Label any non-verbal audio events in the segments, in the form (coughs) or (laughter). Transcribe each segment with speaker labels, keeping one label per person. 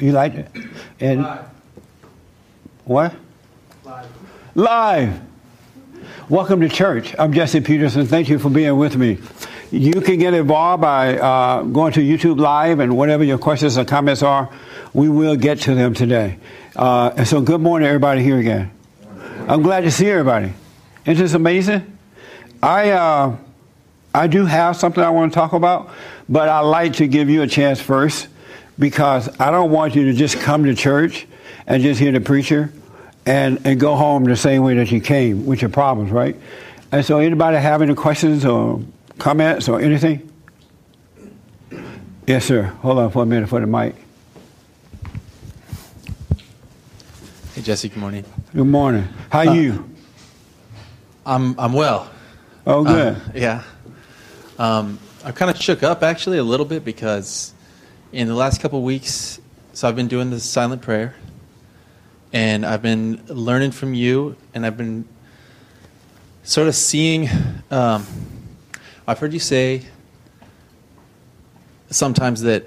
Speaker 1: You like it? And
Speaker 2: Live.
Speaker 1: what?
Speaker 2: Live.
Speaker 1: Live. Welcome to church. I'm Jesse Peterson. Thank you for being with me. You can get involved by uh, going to YouTube Live and whatever your questions or comments are, we will get to them today. Uh, and so, good morning, everybody, here again. I'm glad to see everybody. Isn't this amazing? I uh, I do have something I want to talk about, but I'd like to give you a chance first because I don't want you to just come to church and just hear the preacher and, and go home the same way that you came with your problems, right? And so, anybody have any questions or comments or anything? Yes, sir. Hold on for a minute for the mic.
Speaker 3: Hey Jesse, good morning.
Speaker 1: Good morning. How
Speaker 3: Uh,
Speaker 1: you?
Speaker 3: I'm I'm well.
Speaker 1: Oh, good.
Speaker 3: Uh, yeah. Um, I'm kind of shook up actually a little bit because in the last couple weeks, so I've been doing this silent prayer, and I've been learning from you, and I've been sort of seeing. Um, I've heard you say sometimes that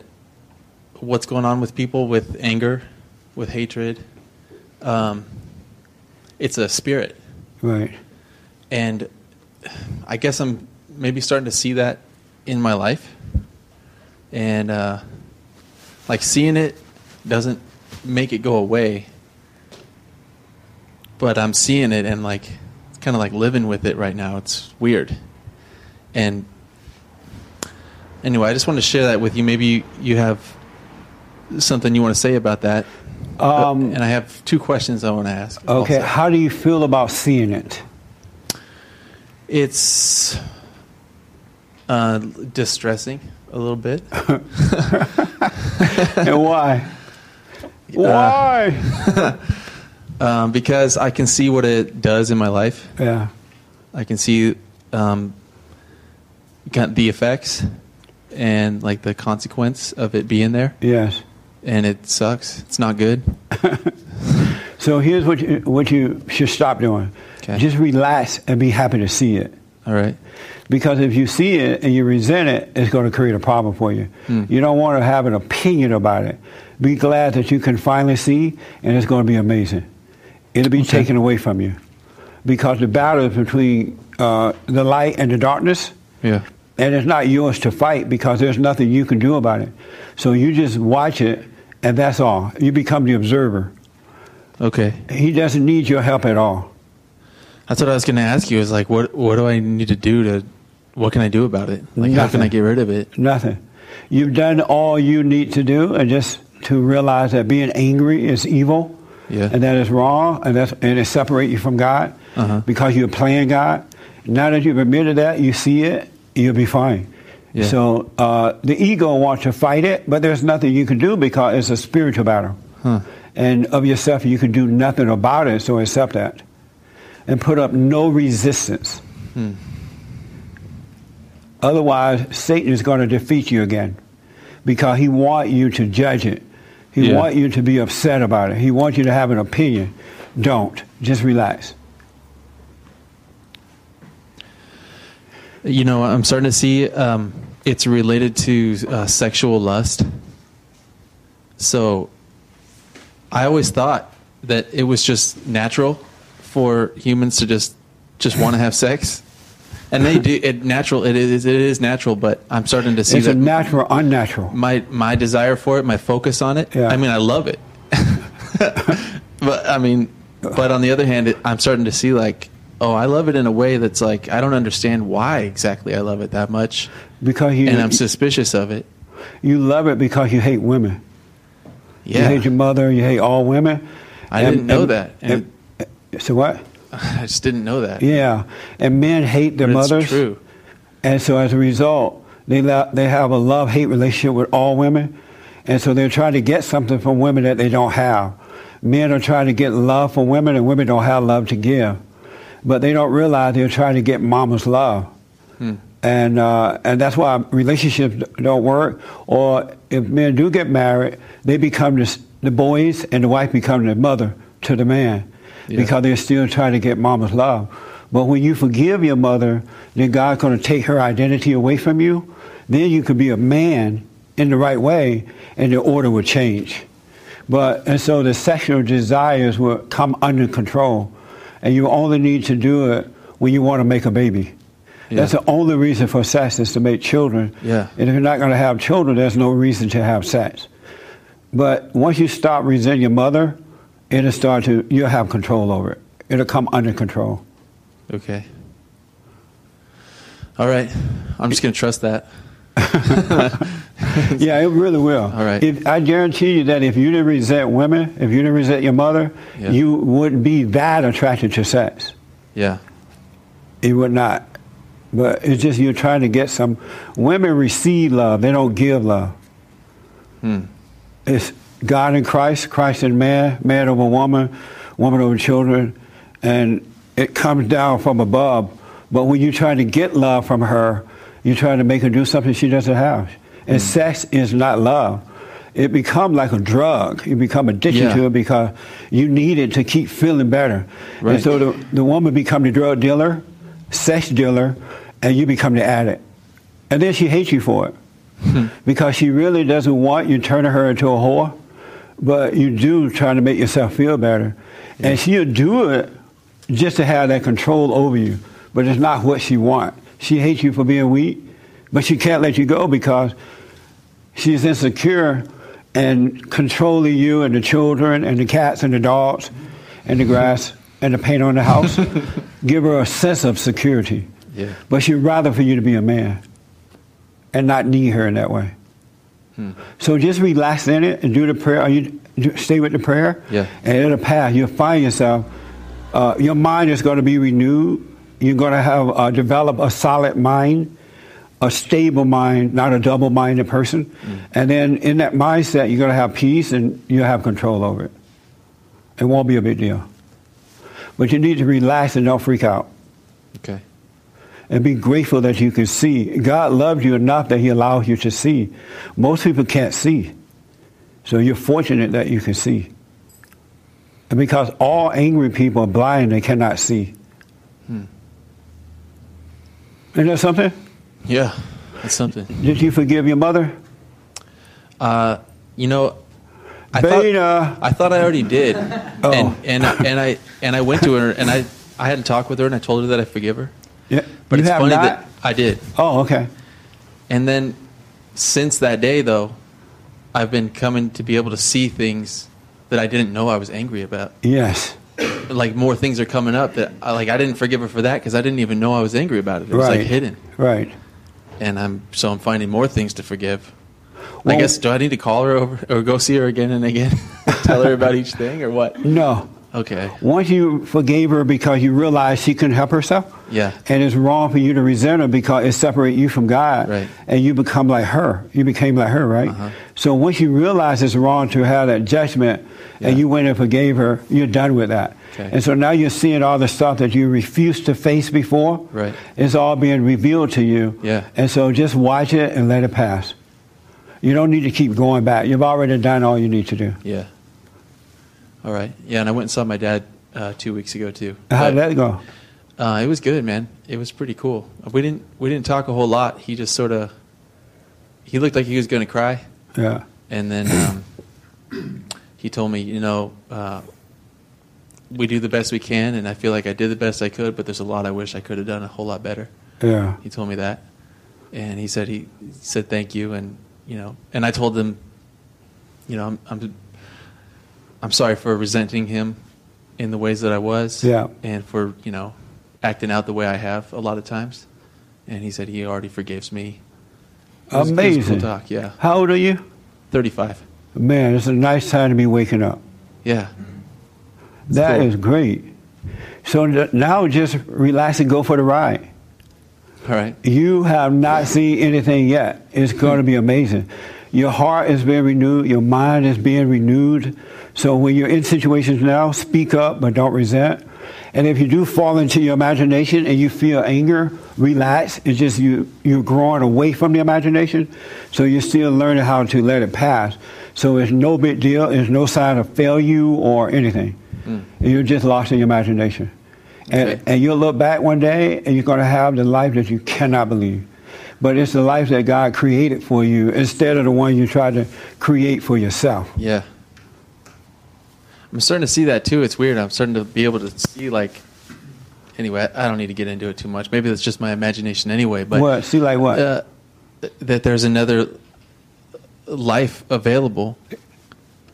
Speaker 3: what's going on with people with anger, with hatred, um, it's a spirit.
Speaker 1: right.
Speaker 3: And I guess I'm maybe starting to see that in my life. And uh, like seeing it doesn't make it go away. But I'm seeing it and like it's kind of like living with it right now. It's weird. And anyway, I just wanted to share that with you. Maybe you, you have something you want to say about that.
Speaker 1: Um,
Speaker 3: and I have two questions I want to ask.
Speaker 1: okay.
Speaker 3: also.
Speaker 1: How do you feel about seeing it?
Speaker 3: It's uh, distressing a little bit. (laughs) (laughs)
Speaker 1: and why? Why? (laughs)
Speaker 3: um, because I can see what it does in my life.
Speaker 1: yeah.
Speaker 3: I can see um, the effects and like the consequence of it being there,
Speaker 1: Yes.
Speaker 3: and it sucks. It's not good.
Speaker 1: So here's what you, what you should stop doing.
Speaker 3: Okay.
Speaker 1: Just relax and be happy to see it.
Speaker 3: All right.
Speaker 1: Because if you see it and you resent it, it's going to create a problem for you.
Speaker 3: Hmm.
Speaker 1: You don't want to have an opinion about it. Be glad that you can finally see, and it's going to be amazing. It'll be
Speaker 3: Okay.
Speaker 1: taken away from you. Because the battle is between uh, the light and the darkness,
Speaker 3: Yeah.
Speaker 1: and it's not yours to fight because there's nothing you can do about it. So you just watch it, and that's all. You become the observer.
Speaker 3: Okay.
Speaker 1: He doesn't need your help at all.
Speaker 3: That's what I was going to ask you. Is like, what what do I need to do to? What can I do about it? Like, how can
Speaker 1: Nothing.
Speaker 3: I get rid of it?
Speaker 1: Nothing. You've done all you need to do, and just to realize that being angry is evil,
Speaker 3: Yeah.
Speaker 1: and that is wrong, and that's and it separates you from God
Speaker 3: Uh-huh.
Speaker 1: because you're playing God. Now that you've admitted that, you see it, you'll be fine.
Speaker 3: Yeah.
Speaker 1: So uh, the ego wants to fight it, but there's nothing you can do because it's a spiritual battle,
Speaker 3: Huh.
Speaker 1: and of yourself you can do nothing about it. So accept that, and put up no resistance.
Speaker 3: Hmm.
Speaker 1: Otherwise, Satan is going to defeat you again because he wants you to judge it. He
Speaker 3: Yeah.
Speaker 1: wants you to be upset about it. He wants you to have an opinion. Don't. Just relax.
Speaker 3: You know, I'm starting to see um, it's related to uh, sexual lust. So I always thought that it was just natural for humans to just just want to have sex, and they do. It natural. It is. It is natural. But I'm starting to see
Speaker 1: It's a
Speaker 3: that
Speaker 1: natural, unnatural.
Speaker 3: my my desire for it, my focus on it.
Speaker 1: Yeah.
Speaker 3: I mean, I love it. (laughs) but I mean, but on the other hand, it, I'm starting to see like, oh, I love it in a way that's like I don't understand why exactly I love it that much,
Speaker 1: Because you,
Speaker 3: and I'm suspicious of it.
Speaker 1: you love it because you hate women.
Speaker 3: Yeah.
Speaker 1: You hate your mother. You hate all women.
Speaker 3: I didn't know that.
Speaker 1: and- so what? (laughs)
Speaker 3: I just didn't know that.
Speaker 1: Yeah, and men hate their
Speaker 3: it's
Speaker 1: mothers.
Speaker 3: true.
Speaker 1: And so as a result, they lo- they have a love hate relationship with all women, and so they're trying to get something from women that they don't have. Men are trying to get love from women, and women don't have love to give, but they don't realize they're trying to get mama's love,
Speaker 3: Hmm.
Speaker 1: and uh, and that's why relationships don't work. Or if men do get married, they become the, the boys, and the wife become the mother to the man
Speaker 3: Yeah.
Speaker 1: because they're still trying to get mama's love. But when you forgive your mother, then God's going to take her identity away from you. Then you can be a man in the right way, and the order will change. But and so the sexual desires will come under control, and you only need to do it when you want to make a baby.
Speaker 3: Yeah.
Speaker 1: That's the only reason for sex is to make children.
Speaker 3: Yeah.
Speaker 1: And if you're not going to have children, there's no reason to have sex. But once you stop resenting your mother, it'll start to you'll have control over it. It'll come under control.
Speaker 3: Okay. All right. I'm just going to trust that. (laughs)
Speaker 1: Yeah, it really will.
Speaker 3: All right.
Speaker 1: If, I guarantee you that if you didn't resent women, if you didn't resent your mother,
Speaker 3: Yeah.
Speaker 1: you wouldn't be that attracted to sex.
Speaker 3: Yeah.
Speaker 1: You would not. But it's just you're trying to get some. Women receive love; they don't give love.
Speaker 3: Hmm.
Speaker 1: It's God in Christ, Christ in man, man over woman, woman over children, and it comes down from above. But when you try to get love from her, you're trying to make her do something she doesn't have. And hmm. sex is not love. It becomes like a drug. You become addicted
Speaker 3: Yeah.
Speaker 1: to it because you need it to keep feeling better.
Speaker 3: Right.
Speaker 1: And so the, the woman become the drug dealer, sex dealer, and you become the addict. And then she hates you for it hmm. because she really doesn't want you turning her into a whore, but you do try to make yourself feel better. And she'll do it just to have that control over you, but it's not what she wants. She hates you for being weak, but she can't let you go because she's insecure and controlling you and the children and the cats and the dogs and the grass (laughs) and the paint on the house. Give her a sense of security.
Speaker 3: Yeah.
Speaker 1: But she'd rather for you to be a man and not need her in that way. So just relax in it and do the prayer. Or you stay with the prayer,
Speaker 3: Yeah.
Speaker 1: and it'll pass. You'll find yourself. Uh, your mind is going to be renewed. You're going to have uh, develop a solid mind, a stable mind, not a double-minded person. And then in that mindset, you're going to have peace and you'll have control over it. It won't be a big deal. But you need to relax and don't freak out
Speaker 3: Okay.
Speaker 1: And be grateful that you can see. God loved you enough that He allows you to see. Most people can't see. So you're fortunate that you can see. And because all angry people are blind, they cannot see. Isn't that something?
Speaker 3: Yeah. That's something.
Speaker 1: Did you forgive your mother?
Speaker 3: Uh, you know, I
Speaker 1: Beta.
Speaker 3: thought I thought I already did, (laughs)
Speaker 1: Oh.
Speaker 3: and and and I and I went to her and I I had a talk with her and I told her that I forgive her.
Speaker 1: Yeah.
Speaker 3: But
Speaker 1: you
Speaker 3: it's funny
Speaker 1: not?
Speaker 3: that I did.
Speaker 1: Oh, okay.
Speaker 3: And then since that day, though, I've been coming to be able to see things that I didn't know I was angry about.
Speaker 1: Yes.
Speaker 3: Like more things are coming up that I, like I didn't forgive her for that because I didn't even know I was angry about it. It was
Speaker 1: right.
Speaker 3: like hidden,
Speaker 1: Right.
Speaker 3: and I'm so I'm finding more things to forgive.
Speaker 1: Well-
Speaker 3: I guess do I need to call her over or go see her again and again, (laughs) tell her about each thing or what?
Speaker 1: No.
Speaker 3: Okay.
Speaker 1: Once you forgave her because you realized she couldn't help herself,
Speaker 3: Yeah.
Speaker 1: and it's wrong for you to resent her because it separates you from God,
Speaker 3: Right.
Speaker 1: and you become like her. You became like her, right?
Speaker 3: Uh-huh.
Speaker 1: So once you realize it's wrong to have that judgment, and you went and forgave her, you're done with that.
Speaker 3: Okay.
Speaker 1: And so now you're seeing all the stuff that you refused to face before.
Speaker 3: Right.
Speaker 1: It's all being revealed to you.
Speaker 3: Yeah.
Speaker 1: And so just watch it and let it pass. You don't need to keep going back. You've already done all you need to do.
Speaker 3: Yeah. All right. Yeah, and I went and saw my dad uh, two weeks ago too.
Speaker 1: How did that go?
Speaker 3: Uh, it was good, man. It was pretty cool. We didn't we didn't talk a whole lot. He just sort of he looked like he was going to cry,
Speaker 1: Yeah.
Speaker 3: and then um, (coughs) he told me, you know, uh, we do the best we can, and I feel like I did the best I could, but there's a lot I wish I could have done a whole lot better.
Speaker 1: Yeah.
Speaker 3: He told me that, and he said he, he said thank you, and you know, and I told him, you know, I'm I'm, I'm sorry for resenting him in the ways that I was,
Speaker 1: Yeah.
Speaker 3: and for you know, acting out the way I have a lot of times, and he said he already forgives me. It was- it was
Speaker 1: Amazing.
Speaker 3: cool talk, yeah.
Speaker 1: How old are you?
Speaker 3: Thirty-five.
Speaker 1: Man, it's a nice time to be waking up.
Speaker 3: Yeah.
Speaker 1: That is
Speaker 3: cool.
Speaker 1: great. So n- now just relax and go for the ride.
Speaker 3: All right.
Speaker 1: You have not seen anything yet. It's going to be amazing. Your heart is being renewed. Your mind is being renewed. So when you're in situations now, speak up, but don't resent. And if you do fall into your imagination and you feel anger, relax. It's just you, you're growing away from the imagination. So you're still learning how to let it pass. So it's no big deal. It's no sign of failure or anything. Hmm. You're just lost in your imagination. And,
Speaker 3: Okay.
Speaker 1: and you'll look back one day and you're going to have the life that you cannot believe. But it's the life that God created for you instead of the one you try to create for yourself.
Speaker 3: Yeah. I'm starting to see that too. It's weird. I'm starting to be able to see like. Anyway, I don't need to get into it too much. Maybe that's just my imagination anyway. But
Speaker 1: what? See, like what?
Speaker 3: uh, that there's another life available,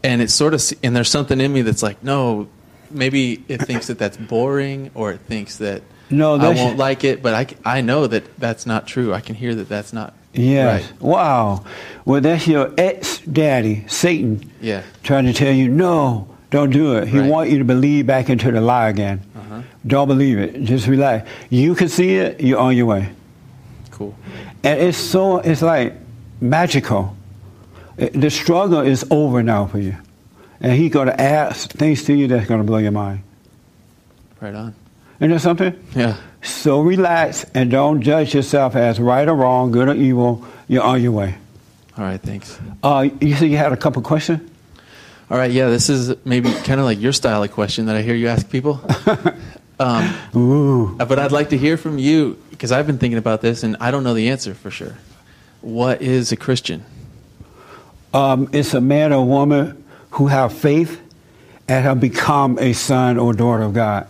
Speaker 3: and it's sort of and there's something in me that's like, no, maybe it thinks that that's boring, or it thinks that
Speaker 1: No,
Speaker 3: I won't like it. But I I know that that's not true. I can hear that that's not
Speaker 1: yes.
Speaker 3: right.
Speaker 1: Wow. Well, that's your ex-daddy, Satan,
Speaker 3: Yeah.
Speaker 1: trying to tell you, no, don't do it. He
Speaker 3: Right.
Speaker 1: want you to believe back into the lie again.
Speaker 3: Uh-huh.
Speaker 1: Don't believe it. Just relax. You can see it. You're on your way.
Speaker 3: Cool.
Speaker 1: And it's so, it's like magical. The struggle is over now for you. And he's going to add things to you that's going to blow your mind.
Speaker 3: Right on.
Speaker 1: Isn't that something?
Speaker 3: Yeah.
Speaker 1: So relax and don't judge yourself as right or wrong, good or evil. You're on your way.
Speaker 3: All right. Thanks.
Speaker 1: Uh, you said you had a couple questions?
Speaker 3: All right. Yeah. This is maybe kind of like your style of question that I hear you ask people. (laughs) um,
Speaker 1: Ooh.
Speaker 3: but I'd like to hear from you because I've been thinking about this and I don't know the answer for sure. What is a Christian?
Speaker 1: Um, it's a man or woman who have faith and have become a son or daughter of God.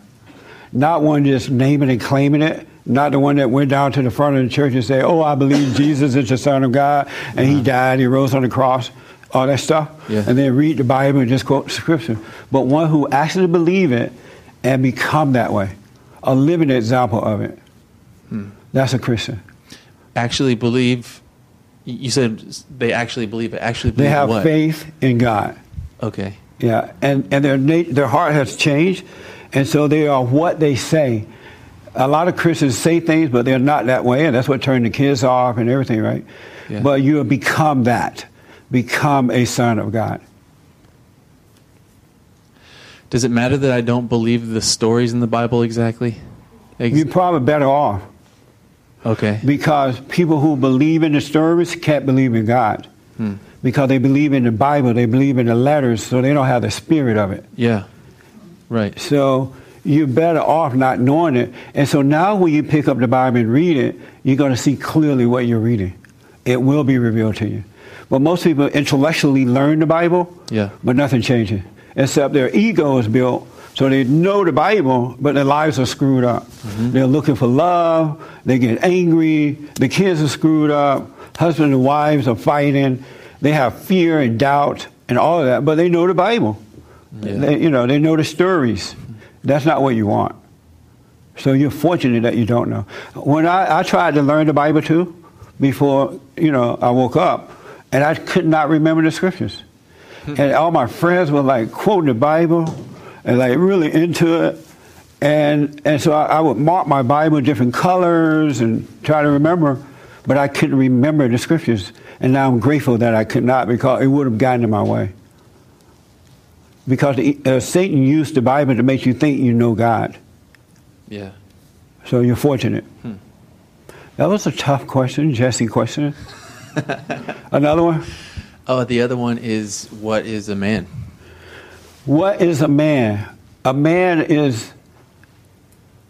Speaker 1: Not one just naming and claiming it. Not the one that went down to the front of the church and said, "Oh, I believe (laughs) Jesus is the Son of God, and He uh-huh. died, He rose on the cross." All that stuff,
Speaker 3: Yeah.
Speaker 1: and then read the Bible and just quote Scripture. But one who actually believe it and become that way, a living example of it. Hmm. That's a Christian.
Speaker 3: Actually believe. You said they actually believe it. Actually believe They
Speaker 1: have
Speaker 3: what?
Speaker 1: faith in God.
Speaker 3: Okay.
Speaker 1: Yeah, and, and their, their heart has changed, and so they are what they say. A lot of Christians say things, but they're not that way, and that's what turned the kids off and everything, right?
Speaker 3: Yeah.
Speaker 1: But you have become that, become a son of God.
Speaker 3: Does it matter that I don't believe the stories in the Bible exactly? Ex-
Speaker 1: You're probably better off
Speaker 3: okay.
Speaker 1: because people who believe in the stories can't believe in God.
Speaker 3: Hmm.
Speaker 1: Because they believe in the Bible, they believe in the letters, so they don't have the spirit of it.
Speaker 3: Yeah. Right.
Speaker 1: So you're better off not knowing it. And so now when you pick up the Bible and read it, you're going to see clearly what you're reading. It will be revealed to you. But most people intellectually learn the Bible,
Speaker 3: Yeah.
Speaker 1: but nothing changes. Except their ego is built so they know the Bible, but their lives are screwed up. Mm-hmm. They're looking for love, they get angry, the kids are screwed up, husband and wives are fighting, they have fear and doubt and all of that, but they know the Bible.
Speaker 3: Yeah.
Speaker 1: They, you know, they know the stories. That's not what you want. So you're fortunate that you don't know. When I, I tried to learn the Bible too, before you know I woke up, and I could not remember the scriptures. Hmm. and all my friends were like quoting the Bible and like really into it. And and so I, I would mark my Bible in different colors and try to remember, but I couldn't remember the scriptures. And now I'm grateful that I could not because it would have gotten in my way because the, uh, Satan used the Bible to make you think you know God.
Speaker 3: Yeah.
Speaker 1: So you're fortunate. That was a tough question, Jesse question. (laughs) Another one.
Speaker 3: Oh, the other one is what is a man?
Speaker 1: What is a man? A man is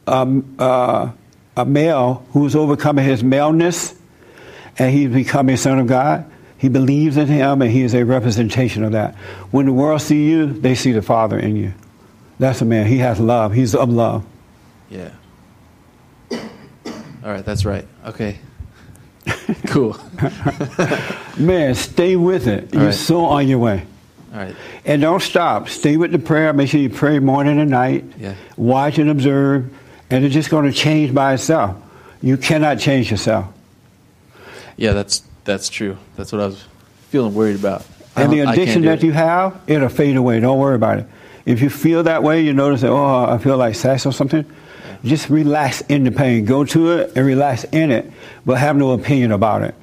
Speaker 1: um, uh, a male who's overcoming his maleness and he's become a son of God. He believes in him and he is a representation of that. When the world see you, they see the Father in you. That's a man. He has love. He's of love.
Speaker 3: Yeah. All right, that's right. Okay. (laughs) cool. (laughs)
Speaker 1: Man, stay with it.
Speaker 3: All
Speaker 1: You're
Speaker 3: right.
Speaker 1: so on your way.
Speaker 3: All right.
Speaker 1: And don't stop. Stay with the prayer. Make sure you pray morning and night.
Speaker 3: Yeah.
Speaker 1: Watch and observe. And it's just going to change by itself. You cannot change yourself.
Speaker 3: Yeah, that's that's true. That's what I was feeling worried about.
Speaker 1: And the
Speaker 3: don't- I can't
Speaker 1: addiction that you have, it'll fade away. Don't worry about it. If you feel that way, you notice that, oh, I feel like sex or something, just relax in the pain. Go to it and relax in it, but have no opinion about it.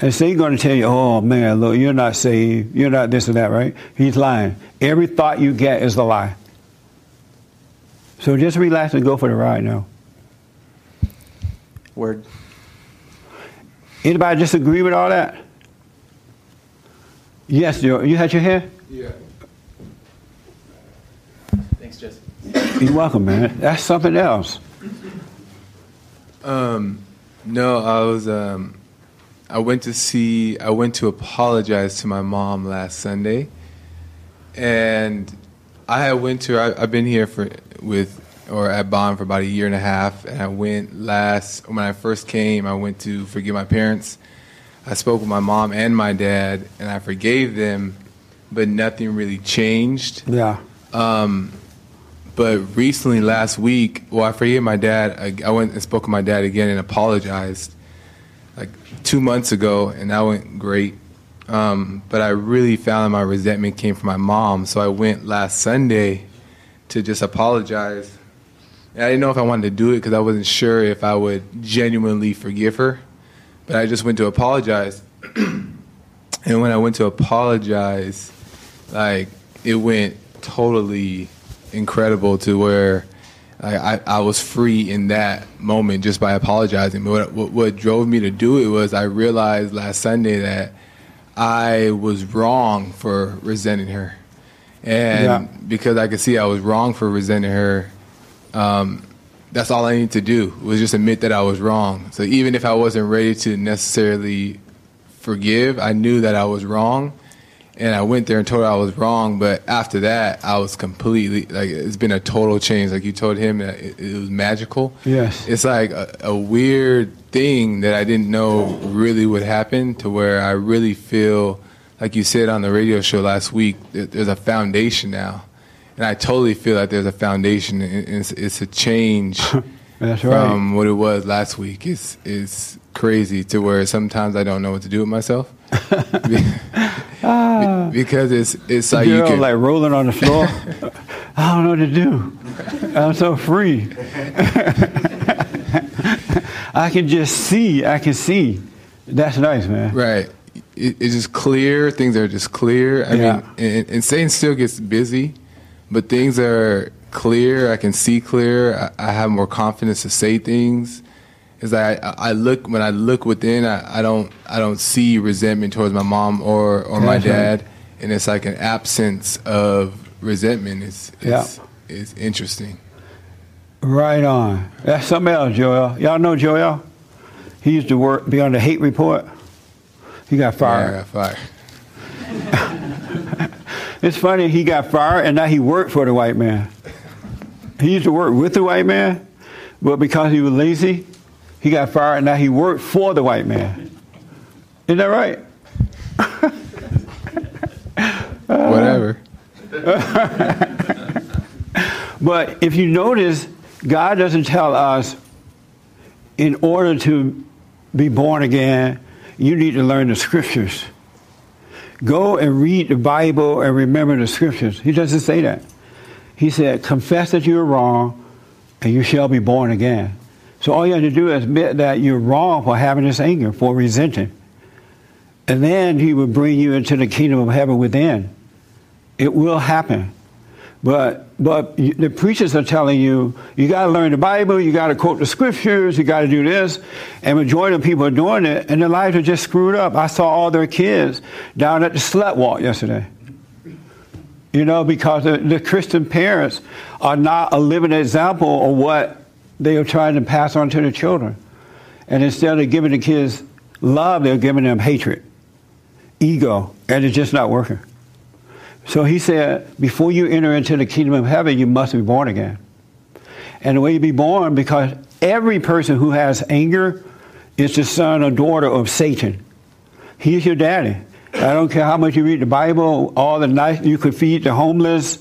Speaker 1: And Satan's going to tell you, oh, man, look, you're not saved. You're not this or that, right? He's lying. Every thought you get is a lie. So just relax and go for the ride now.
Speaker 3: Word.
Speaker 1: Anybody disagree with all that? Yes, Joe. You had your hair?
Speaker 2: Yeah.
Speaker 3: Thanks, Jesse.
Speaker 1: You're welcome, man. That's something else.
Speaker 2: Um, no, I was. Um, I went to see. I went to apologize to my mom last Sunday, and I had went to. I, I've been here for with or at Bond for about a year and a half, and I went last when I first came. I went to forgive my parents. I spoke with my mom and my dad, and I forgave them, but nothing really changed.
Speaker 1: Yeah.
Speaker 2: Um, but recently, last week, well, I forgave my dad. I, I went and spoke with my dad again and apologized, like two months ago, and that went great. Um, but I really found that my resentment came from my mom, so I went last Sunday to just apologize. And I didn't know if I wanted to do it because I wasn't sure if I would genuinely forgive her. But I just went to apologize. (clears throat) and when I went to apologize, like it went totally incredible to where I, I, I was free in that moment just by apologizing. But what, what, what drove me to do it was I realized last Sunday that I was wrong for resenting her. And
Speaker 1: Yeah.
Speaker 2: because I could see I was wrong for resenting her, um, that's all I needed to do was just admit that I was wrong. So even if I wasn't ready to necessarily forgive, I knew that I was wrong. And I went there and told her I was wrong, but after that, I was completely like it's been a total change. Like you told him that it, it was magical.
Speaker 1: Yes.
Speaker 2: it's like a, a weird thing that I didn't know really would happen. To where I really feel, like you said on the radio show last week, there's a foundation now, and I totally feel like there's a foundation. and It's, it's a change (laughs)
Speaker 1: right.
Speaker 2: from what it was last week. It's it's crazy to where sometimes I don't know what to do with myself. (laughs) (laughs) Ah. Be- because it's it's like you
Speaker 1: Girl,
Speaker 2: can
Speaker 1: like rolling on the floor. I don't know what to do. I'm so free. I can just see. I can see. That's nice, man.
Speaker 2: right. It, it's just clear. Things are just clear. I
Speaker 1: Yeah.
Speaker 2: mean, and, and Satan still gets busy, but things are clear. I can see clear. I, I have more confidence to say things. Is like I, I look when I look within. I, I don't I don't see resentment towards my mom or or my
Speaker 1: right.
Speaker 2: dad, and it's like an absence of resentment. It's it's,
Speaker 1: Yeah.
Speaker 2: it's interesting.
Speaker 1: Right on. That's something else, Joel. Y'all know Joel? He used to work, be on the hate report. He got
Speaker 2: Yeah, I got fired. (laughs)
Speaker 1: It's funny, he got fired and now he worked for the white man. He used to work with the white man, but because he was lazy, he got fired and now he worked for the white man. Isn't that right? (laughs)
Speaker 2: Whatever. (laughs)
Speaker 1: But if you notice, God doesn't tell us in order to be born again, you need to learn the scriptures. Go and read the Bible and remember the scriptures. He doesn't say that. He said, confess that you are wrong and you shall be born again. So all you have to do is admit that you're wrong for having this anger, for resenting. And then he will bring you into the kingdom of heaven within. It will happen. But but the preachers are telling you you got to learn the Bible, you got to quote the scriptures, you got to do this, and majority of people are doing it, and their lives are just screwed up. I saw all their kids down at the slut walk yesterday. You know, because the, the Christian parents are not a living example of what they are trying to pass on to their children, and instead of giving the kids love, they're giving them hatred, ego, and it's just not working. So he said, before you enter into the kingdom of heaven, you must be born again. And the way you be born, because every person who has anger is the son or daughter of Satan. He's your daddy. I don't care how much you read the Bible, all the night you could feed the homeless,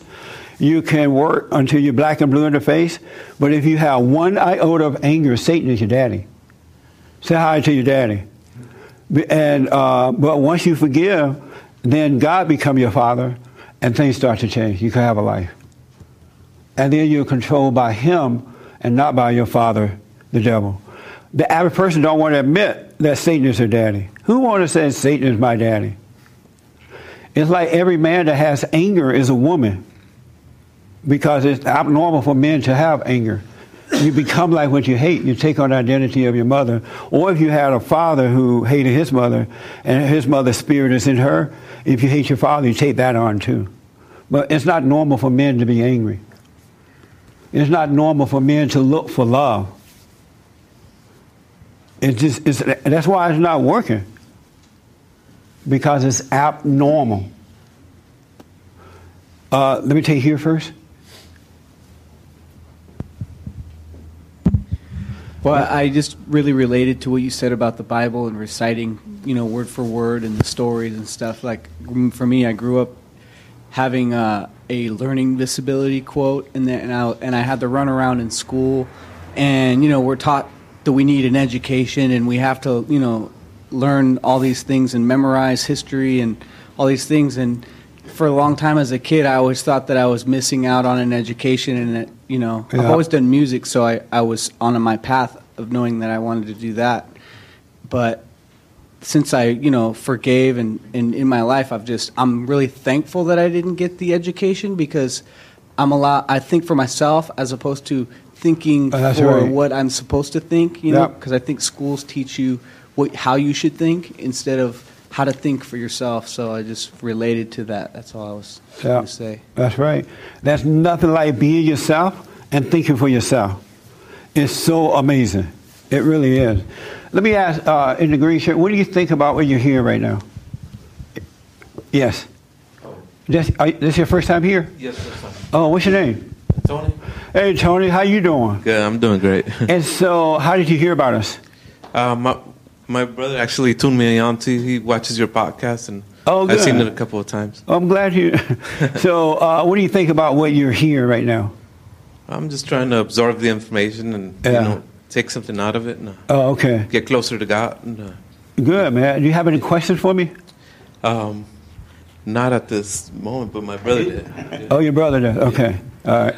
Speaker 1: you can work until you're black and blue in the face. But if you have one iota of anger, Satan is your daddy. Say hi to your daddy. And uh, but once you forgive, then God become your father, and things start to change. You can have a life, and then you're controlled by Him and not by your father, the devil. The average person don't want to admit that Satan is their daddy. Who want to say Satan is my daddy? It's like every man that has anger is a woman, because it's abnormal for men to have anger. You become like what you hate. You take on the identity of your mother. Or if you had a father who hated his mother and his mother's spirit is in her, if you hate your father, you take that on too. But it's not normal for men to be angry. It's not normal for men to look for love. It's just, it's, that's why it's not working. Because it's abnormal. Uh, let me take here first.
Speaker 4: Well, I just really related to what you said about the Bible and reciting, you know, word for word and the stories and stuff. Like for me, I grew up having uh, a learning disability quote, and then and I, and I had to run around in school, and you know, we're taught that we need an education and we have to, you know, learn all these things and memorize history and all these things. And for a long time as a kid, I always thought that I was missing out on an education, and that you know, I've always done music, so I, I was on my path of knowing that I wanted to do that. But since I, you know, forgave and, and in my life, I've just I'm really thankful that I didn't get the education because I'm a lot. I think for myself as opposed to thinking
Speaker 1: Oh,
Speaker 4: for
Speaker 1: right.
Speaker 4: what I'm supposed to think. You know, because I think schools teach you what how you should think instead of how to think for yourself. So I just related to that. That's all I was
Speaker 1: Yeah.
Speaker 4: trying to say.
Speaker 1: That's right. There's nothing like being yourself and thinking for yourself. It's so amazing. It really is. Let me ask, uh, in the green shirt, what do you think about what you're here right now? Yes. This, are, this your first time here?
Speaker 5: Yes, that's fine.
Speaker 1: Oh, what's your name?
Speaker 5: Tony?
Speaker 1: Hey, Tony, how you doing?
Speaker 5: Good, I'm doing great. (laughs)
Speaker 1: And so, how did you hear about us?
Speaker 5: Uh, my, my brother actually tuned me on to, he watches your podcast, and
Speaker 1: Oh,
Speaker 5: I've seen it a couple of times.
Speaker 1: I'm glad you. (laughs) so, uh, what do you think about what you're here right now?
Speaker 5: I'm just trying to absorb the information and
Speaker 1: Yeah.
Speaker 5: you know take something out of it and uh,
Speaker 1: Oh, okay.
Speaker 5: get closer to God. And, uh,
Speaker 1: Good, man. Do you have any questions for me?
Speaker 5: um, not at this moment, but my brother did.
Speaker 1: Oh, your brother did. Okay. All right.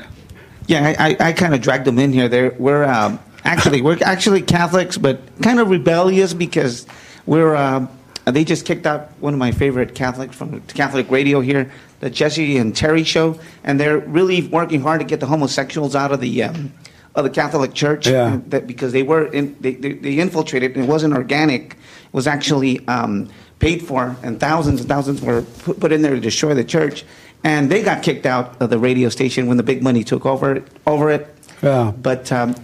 Speaker 6: Yeah, I, I, I kind of dragged them in here. They're, we're um, actually we're actually Catholics, but kind of rebellious because we're um, they just kicked out one of my favorite Catholics from Catholic radio here, the Jesse and Terry show, and they're really working hard to get the homosexuals out of the um, of the Catholic Church.
Speaker 1: Yeah.
Speaker 6: That because they were in, they, they they infiltrated and it wasn't organic. It was actually um, paid for, and thousands and thousands were put, put in there to destroy the church. And they got kicked out of the radio station when the big money took over over it.
Speaker 1: Yeah.
Speaker 6: But um,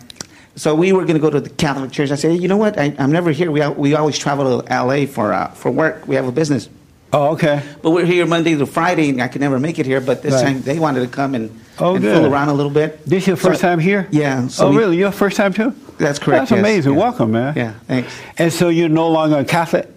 Speaker 6: so we were going to go to the Catholic Church. I said, you know what? I, I'm never here. We we always travel to L.A. for uh, for work. We have a business,
Speaker 1: Oh, okay.
Speaker 6: but we're here Monday to Friday, and I could never make it here. But this
Speaker 1: Right.
Speaker 6: time they wanted to come and,
Speaker 1: Oh,
Speaker 6: and
Speaker 1: good.
Speaker 6: fool around a little bit.
Speaker 1: This your first
Speaker 6: So-
Speaker 1: time here?
Speaker 6: Yeah. so
Speaker 1: oh,
Speaker 6: we-
Speaker 1: really? Your first time too?
Speaker 6: That's correct.
Speaker 1: That's
Speaker 6: yes,
Speaker 1: amazing.
Speaker 6: yeah.
Speaker 1: Welcome, man.
Speaker 6: Yeah. Thanks.
Speaker 1: And so you're no longer a Catholic?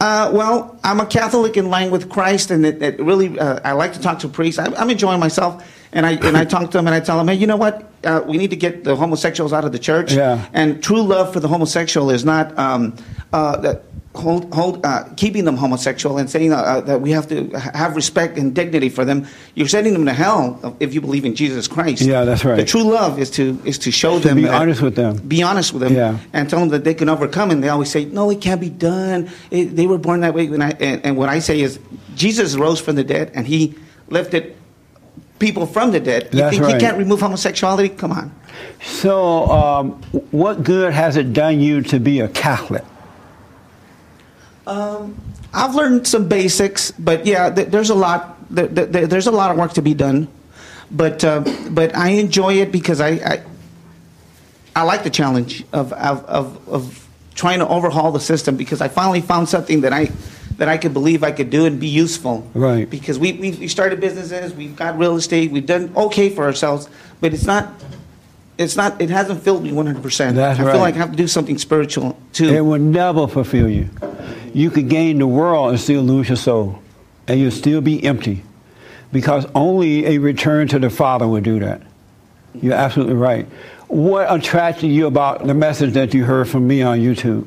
Speaker 6: Uh, well, I'm a Catholic in line with Christ, and it, it really, uh, I like to talk to priests. I, I'm enjoying myself, and I and I talk to them, and I tell them, hey, you know what? Uh, we need to get the homosexuals out of the church.
Speaker 1: Yeah.
Speaker 6: And true love for the homosexual is not um, uh, that hold, hold, uh, keeping them homosexual and saying uh, uh, that we have to have respect and dignity for them. You're sending them to hell if you believe in Jesus Christ.
Speaker 1: Yeah, that's right.
Speaker 6: The true love is to is to show
Speaker 1: To
Speaker 6: them
Speaker 1: be honest with them.
Speaker 6: Be honest with them
Speaker 1: Yeah.
Speaker 6: and tell them that they can overcome. And they always say, "No, it can't be done. It, they were born that way." And, I, and, and what I say is, Jesus rose from the dead, and He lifted people from the dead. You
Speaker 1: That's
Speaker 6: think
Speaker 1: right.
Speaker 6: He can't remove homosexuality? Come on.
Speaker 1: So, um, what good has it done you to be a Catholic?
Speaker 6: I've learned some basics, but yeah, th- there's a lot. There, there, there's a lot of work to be done, but uh, but I enjoy it because I, I I like the challenge of of, of of trying to overhaul the system because I finally found something that I that I could believe I could do and be useful.
Speaker 1: Right.
Speaker 6: Because we we we started businesses, we've got real estate, we've done okay for ourselves, but it's not. It's not. It hasn't filled me 100. percent
Speaker 1: That's
Speaker 6: I
Speaker 1: right.
Speaker 6: feel like I have to do something spiritual too.
Speaker 1: It will never fulfill you. You could gain the world and still lose your soul, and you'll still be empty, because only a return to the Father will do that. You're absolutely right. What attracted you about the message that you heard from me on YouTube?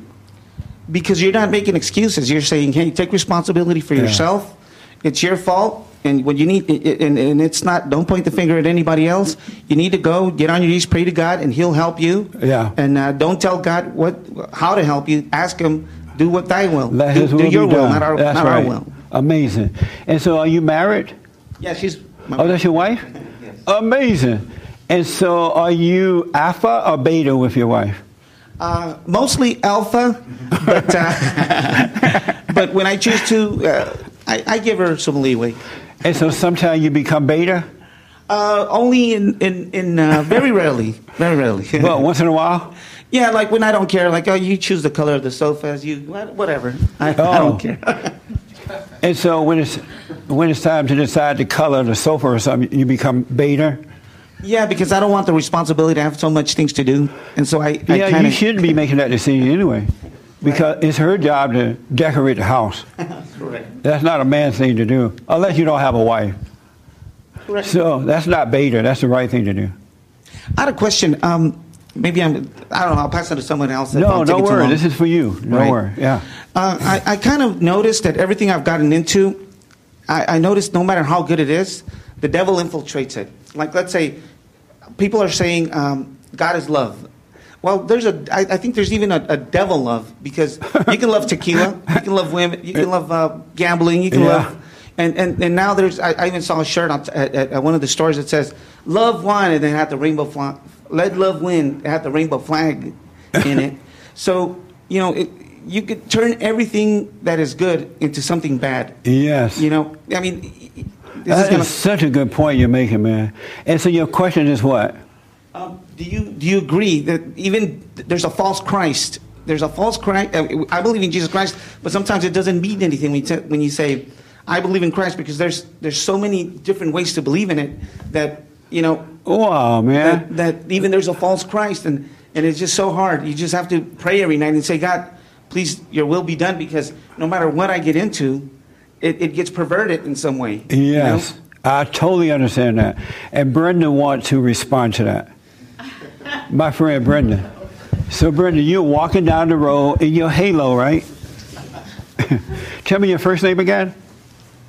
Speaker 6: because you're not making excuses. You're saying, "Hey, take responsibility for
Speaker 1: Yeah.
Speaker 6: yourself. It's your fault." And when you need, and, and it's not. Don't point the finger at anybody else. You need to go get on your knees, pray to God, and He'll help you.
Speaker 1: Yeah.
Speaker 6: And uh, don't tell God what, how to help you. Ask Him, do what Thy will.
Speaker 1: Let
Speaker 6: do,
Speaker 1: will
Speaker 6: your will, not our,
Speaker 1: That's
Speaker 6: not
Speaker 1: right.
Speaker 6: our will.
Speaker 1: Amazing. And so, are you married?
Speaker 6: Yeah, she's. My
Speaker 1: Oh, that's your wife? (laughs) Amazing. And so, are you alpha or beta with your wife?
Speaker 6: Uh, mostly alpha, but uh, (laughs) but when I choose to, uh, I, I give her some leeway.
Speaker 1: And so, sometimes you become beta,
Speaker 6: Uh, only in in, in uh, very rarely, very rarely. (laughs)
Speaker 1: but once in a while.
Speaker 6: Yeah, like when I don't care, like oh, you choose the color of the sofas, you whatever. I, I
Speaker 1: Oh.
Speaker 6: don't care. (laughs)
Speaker 1: And so, when it's when it's time to decide the color of the sofa or something, you become beta.
Speaker 6: Yeah, because I don't want the responsibility to have so much things to do, and so I, I
Speaker 1: yeah,
Speaker 6: kinda,
Speaker 1: you shouldn't be making that decision anyway, because it's her job to decorate the house. (laughs)
Speaker 6: Correct.
Speaker 1: That's not a man's thing to do, unless you don't have a wife.
Speaker 6: Correct.
Speaker 1: So that's not beta. That's the right thing to do.
Speaker 6: I had a question. Um, maybe I'm. I don't know. I'll pass it to someone else.
Speaker 1: No, don't worry. This is for you. Don't
Speaker 6: Right.
Speaker 1: worry. Yeah.
Speaker 6: Uh, I, I kind of noticed that everything I've gotten into, I, I noticed no matter how good it is, the devil infiltrates it. Like, let's say, people are saying um, God is love. Well, there's a. I, I think there's even a, a devil love because (laughs) you can love tequila, you can love women, you can love uh, gambling, you can
Speaker 1: Yeah.
Speaker 6: love. And, and, and now there's. I, I even saw a shirt on, at, at, at one of the stores that says "Love won," and then had the rainbow flag. Let love win. It had the rainbow flag in it. (laughs) So you know, it, you could turn everything that is good into something bad.
Speaker 1: Yes.
Speaker 6: You know, I mean, this is gonna,
Speaker 1: is such a good point you're making, man. And so your question is what?
Speaker 6: um, do you do you agree that even there's a false Christ? There's a false Christ. uh, I believe in Jesus Christ, but sometimes it doesn't mean anything when you, t- when you say, "I believe in Christ," because there's there's so many different ways to believe in it that you know
Speaker 1: Wow, man.
Speaker 6: that, that even there's a false Christ, and, and it's just so hard. You just have to pray every night and say, God, please, your will be done, because no matter what I get into, it, it gets perverted in some way. you know?
Speaker 1: Yes, I totally understand that. And Brenda wants to respond to that. My friend Brenda. So, Brenda, you're walking down the road in your halo, right? (laughs) Tell me your first name again.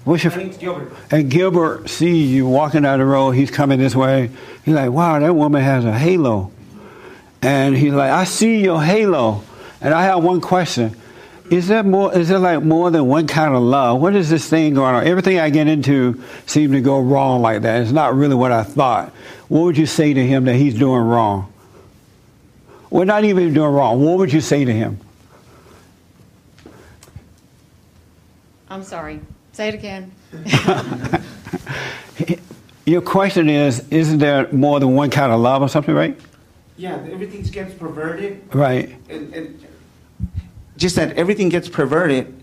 Speaker 1: What's your
Speaker 6: My name's Gilbert.
Speaker 1: and Gilbert sees you walking down the road. He's coming this way. He's like, "Wow, that woman has a halo." And he's like, "I see your halo." And I have one question: Is that more? Is there like more than one kind of love? What is this thing going on? Everything I get into seems to go wrong like that. It's not really what I thought. What would you say to him that he's doing wrong? We're not even doing wrong. What would you say to him?
Speaker 7: I'm sorry. Say it again. (laughs)
Speaker 1: Your question is: Isn't there more than one kind of love or something, right?
Speaker 6: Yeah, everything gets perverted.
Speaker 1: Right.
Speaker 6: And, and just that everything gets perverted.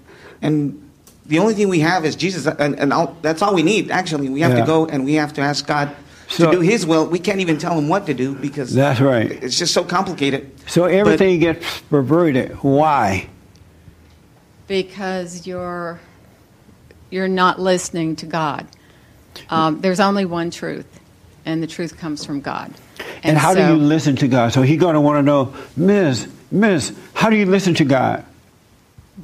Speaker 6: And the only thing we have is Jesus. And, and all, that's all we need, actually. We have
Speaker 1: Yeah.
Speaker 6: to go and we have to ask God
Speaker 1: So-
Speaker 6: to do His will. We can't even tell Him what to do because
Speaker 1: That's right.
Speaker 6: it's just so complicated.
Speaker 1: So everything gets perverted. Why?
Speaker 7: Because you're you're not listening to God. Um, there's only one truth, and the truth comes from God.
Speaker 1: And, how
Speaker 7: so-
Speaker 1: do you listen to God? So he's going to want to know, Miss, Miss, how do you listen to God?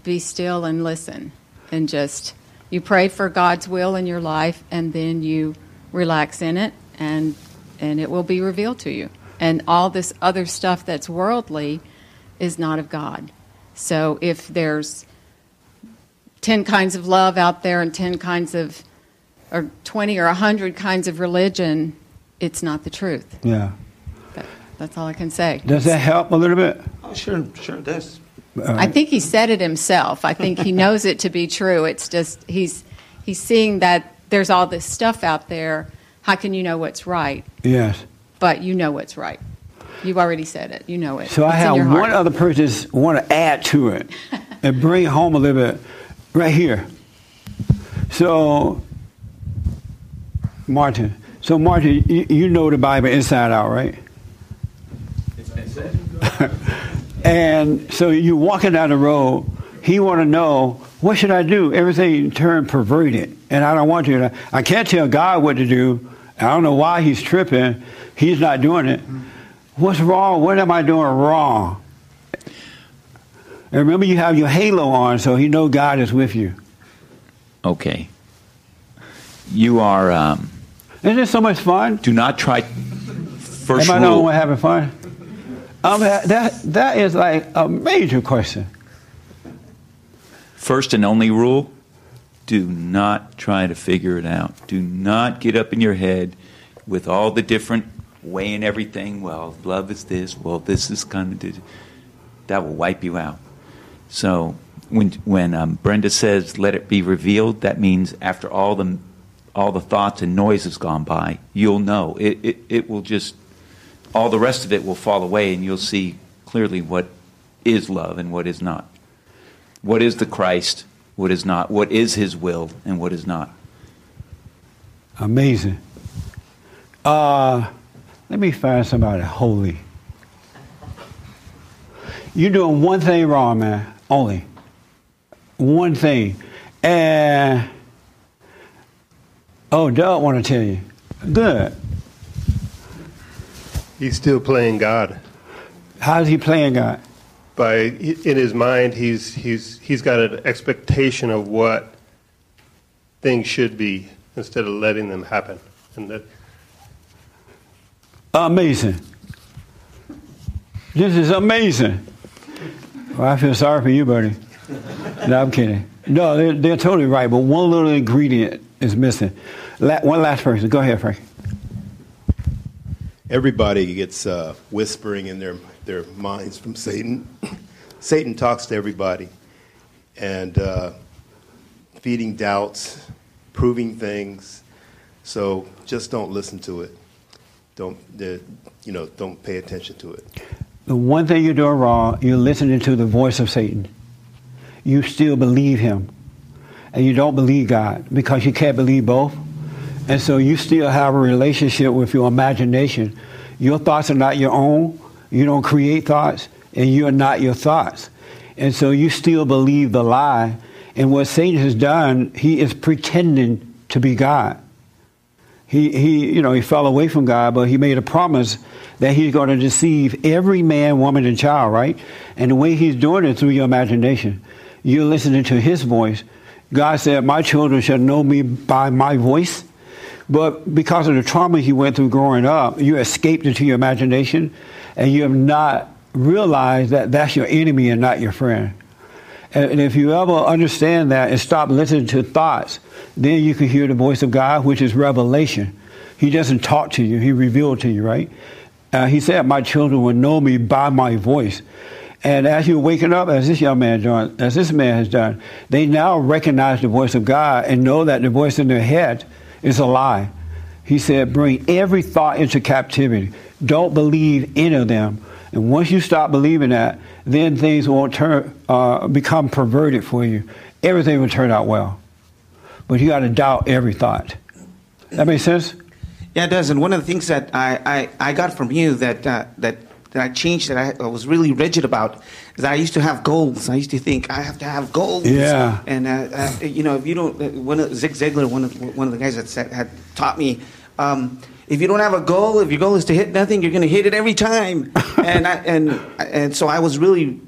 Speaker 7: be still and listen and just you pray for God's will in your life and then you relax in it and and it will be revealed to you. And all this other stuff that's worldly is not of God. So if there's 10 kinds of love out there and 10 kinds of or 20 or 100 kinds of religion, it's not the truth.
Speaker 1: Yeah.
Speaker 7: That, that's all I can say.
Speaker 1: Does that help a little bit?
Speaker 6: Sure, sure it does.
Speaker 7: I think he said it himself. I think he knows it to be true. It's just he's he's seeing that there's all this stuff out there. How can you know what's right?
Speaker 1: Yes.
Speaker 7: But you know what's right. You've already said it. You know it.
Speaker 1: So I
Speaker 7: It's in
Speaker 1: have one other person want to add to it (laughs) and bring it home a little bit right here. So, Martin. So, Martin, you, you know the Bible inside out, right? (laughs) and so you walking down the road. He want to know what should I do? Everything turned perverted, and I don't want to. I can't tell God what to do. I don't know why he's tripping. He's not doing it. What's wrong? What am I doing wrong? And remember, you have your halo on, so you know God is with you.
Speaker 8: Okay. You are. Um,
Speaker 1: Isn't it so much fun?
Speaker 8: do not try. First
Speaker 1: Am I
Speaker 8: rule.
Speaker 1: one having fun? That that is like a major question.
Speaker 8: First and only rule: do not try to figure it out. Do not get up in your head with all the different weighing everything. Well, love is this. Well, this is kind of did. That will wipe you out. So when when um, Brenda says "let it be revealed," that means after all the all the thoughts and noise has gone by, you'll know. It, it it will just all the rest of it will fall away, and you'll see clearly what is love and what is not. What is the Christ? What is not? What is His will and what is not?
Speaker 1: Amazing. Uh, let me find somebody holy. You're doing one thing wrong, man. Only one thing. And oh, Doug, want to tell you. Good.
Speaker 9: He's still playing God.
Speaker 1: How's he playing God?
Speaker 9: By in his mind, he's he's he's got an expectation of what things should be instead of letting them happen, and that
Speaker 1: Amazing. This is amazing. Well, I feel sorry for you, Bertie. No, I'm kidding. No, they're, they're totally right, but one little ingredient is missing. La- one last person. Go ahead, Frank.
Speaker 10: Everybody gets uh, whispering in their their minds from Satan. (coughs) Satan talks to everybody, and uh, feeding doubts, proving things. So just don't listen to it. Don't uh, you know? Don't pay attention to it.
Speaker 1: The one thing you're doing wrong, you're listening to the voice of Satan. You still believe him. And you don't believe God because you can't believe both. And so you still have a relationship with your imagination. Your thoughts are not your own. You don't create thoughts, and you are not your thoughts. And so you still believe the lie. And what Satan has done, he is pretending to be God. He, he, you know, he fell away from God, but he made a promise that he's going to deceive every man, woman, and child, right? And the way he's doing it through your imagination. You're listening to his voice. God said, My children shall know me by my voice. But because of the trauma he went through growing up, you escaped into your imagination and you have not realized that that's your enemy and not your friend. And if you ever understand that and stop listening to thoughts, then you can hear the voice of God, which is revelation. He doesn't talk to you, He revealed to you, right? Uh, he said, My children will know me by my voice. And as you're waking up, as this young man done, as this man has done, they now recognize the voice of God and know that the voice in their head is a lie. He said, Bring every thought into captivity. Don't believe any of them. And once you stop believing that, then things won't turn, uh, become perverted for you. Everything will turn out well. But you got to doubt every thought. That makes sense?
Speaker 6: Yeah, it does. And one of the things that I, I, I got from you that, uh, that, that I changed, that I, I was really rigid about, is I used to have goals. I used to think I have to have goals.
Speaker 1: Yeah.
Speaker 6: And, uh, uh, you know, if you don't, uh, one of, Zig Ziglar, one of, one of the guys that said, had taught me, um, if you don't have a goal, if your goal is to hit nothing, you're going to hit it every time. (laughs) and, I, and, and so I was really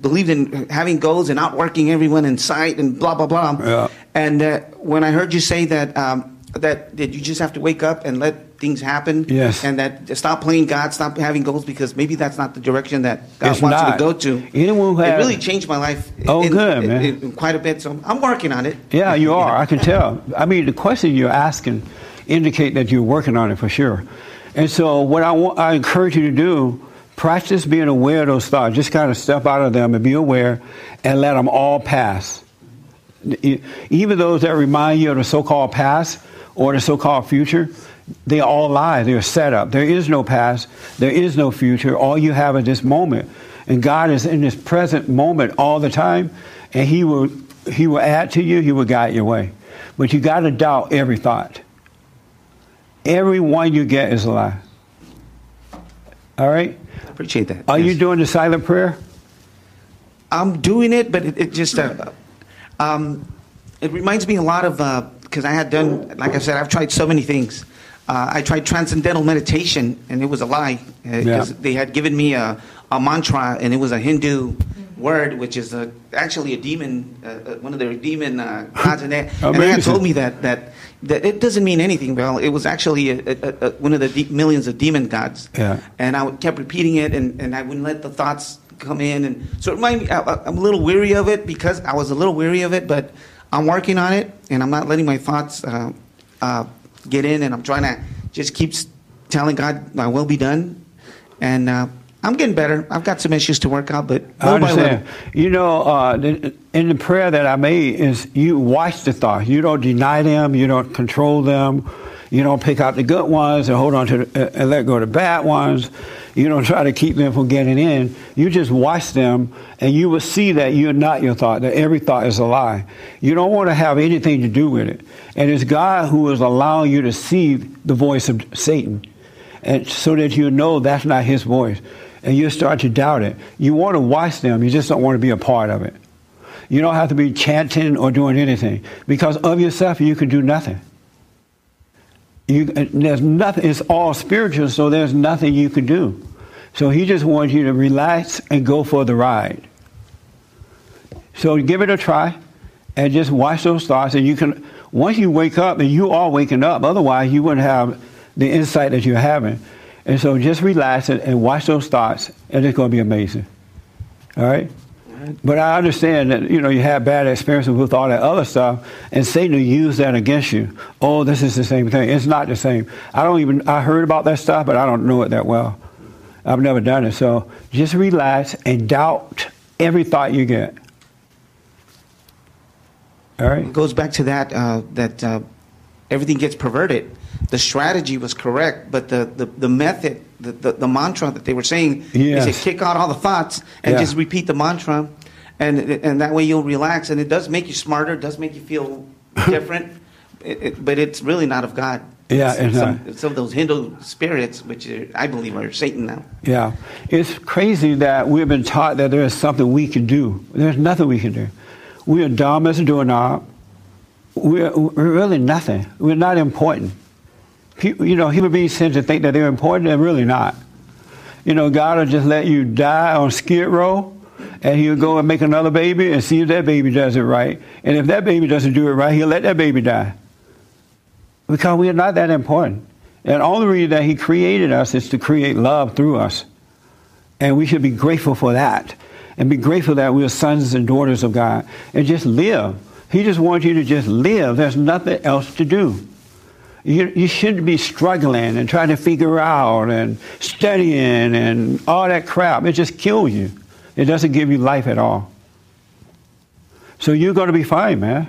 Speaker 6: believed in having goals and outworking everyone in sight and blah, blah, blah.
Speaker 1: Yeah.
Speaker 6: And uh, when I heard you say that, um, that, that you just have to wake up and let things happen.
Speaker 1: Yes.
Speaker 6: And that stop playing God, stop having goals because maybe that's not the direction that God
Speaker 1: It's
Speaker 6: wants you to go to.
Speaker 1: Anyone who
Speaker 6: it really changed my life.
Speaker 1: Oh,
Speaker 6: in-
Speaker 1: good,
Speaker 6: in-
Speaker 1: man.
Speaker 6: in quite a bit. So I'm working on it.
Speaker 1: Yeah, you are. I can tell. I mean, the question you're asking indicate that you're working on it for sure. And so, what I want, I encourage you to do, practice being aware of those thoughts. Just kind of step out of them and be aware, and let them all pass. Even those that remind you of the so-called past or the so-called future, they all lie. They're set up. There is no past. There is no future. All you have is this moment, and God is in this present moment all the time, and He will He will add to you. He will guide your way, but you got to doubt every thought. Every one you get is a lie. All right.
Speaker 6: Appreciate that.
Speaker 1: Are you
Speaker 6: Yes.
Speaker 1: doing the silent prayer?
Speaker 6: I'm doing it, but it, it just uh, um, it reminds me a lot of because I had done, like I said, I've tried so many things. Uh, I tried transcendental meditation, and it was a lie because
Speaker 1: Yeah.
Speaker 6: they had given me a, a mantra, and it was a Hindu word, which is a, actually a demon, uh, uh, one of their demon uh, gods, and they, and they had told me that that. That it doesn't mean anything. Well, it was actually a, a, one of the de- millions of demon gods.
Speaker 1: Yeah.
Speaker 6: And I kept repeating it, and, and I wouldn't let the thoughts come in. And so it reminded me, I, I- I'm a little weary of it because I was a little weary of it, but I'm working on it, and I'm not letting my thoughts uh, uh, get in, and I'm trying to just keep telling God "I will be done. And uh, I'm getting better. I've got some issues to work out, but
Speaker 1: I understand. You know, uh, in the prayer that I made is you watch the thoughts. You don't deny them. You don't control them. You don't pick out the good ones and hold on to the, and let go of the bad ones. You don't try to keep them from getting in. You just watch them, and you will see that you're not your thought, that every thought is a lie. You don't want to have anything to do with it. And it's God who is allowing you to see the voice of Satan, and so that you know that's not his voice. And you start to doubt it. You want to watch them, you just don't want to be a part of it. You don't have to be chanting or doing anything. Because of yourself, you can do nothing. You, there's nothing, it's all spiritual, so there's nothing you can do. So he just wants you to relax and go for the ride. So give it a try and just watch those thoughts. And you can, once you wake up, and you are waking up, otherwise you wouldn't have the insight that you're having. And so just relax and, and watch those thoughts, and it's going to be amazing. All right? But I understand that you know you have bad experiences with all that other stuff, and Satan will use that against you. Oh, this is the same thing. It's not the same. I don't even. I heard about that stuff, but I don't know it that well. I've never done it. So just relax and doubt every thought you get. All right.
Speaker 6: It goes back to that uh, that uh, everything gets perverted. The strategy was correct, but the, the, the method, the, the, the mantra that they were saying
Speaker 1: Yes.
Speaker 6: is to kick out all the thoughts and
Speaker 1: Yeah.
Speaker 6: just repeat the mantra, and and that way you'll relax, and it does make you smarter, it does make you feel (laughs) different, it, it, but it's really not of God.
Speaker 1: Yeah, it's
Speaker 6: some,
Speaker 1: uh,
Speaker 6: some of those Hindu spirits, which are, I believe are Satan now.
Speaker 1: Yeah. It's crazy that we've been taught that there is something we can do. There's nothing we can do. We are dumb as a doorknob. We're, we're really nothing. We're not important. You know, human beings tend to think that they're important. They're really not. You know, God will just let you die on skid row, and He'll go and make another baby and see if that baby does it right. And if that baby doesn't do it right, He'll let that baby die. Because we are not that important. And all the reason that He created us is to create love through us. And we should be grateful for that. And be grateful that we are sons and daughters of God. And just live. He just wants you to just live. There's nothing else to do. You, you shouldn't be struggling and trying to figure out and studying and all that crap. It just kills you. It doesn't give you life at all. So you're going to be fine, man.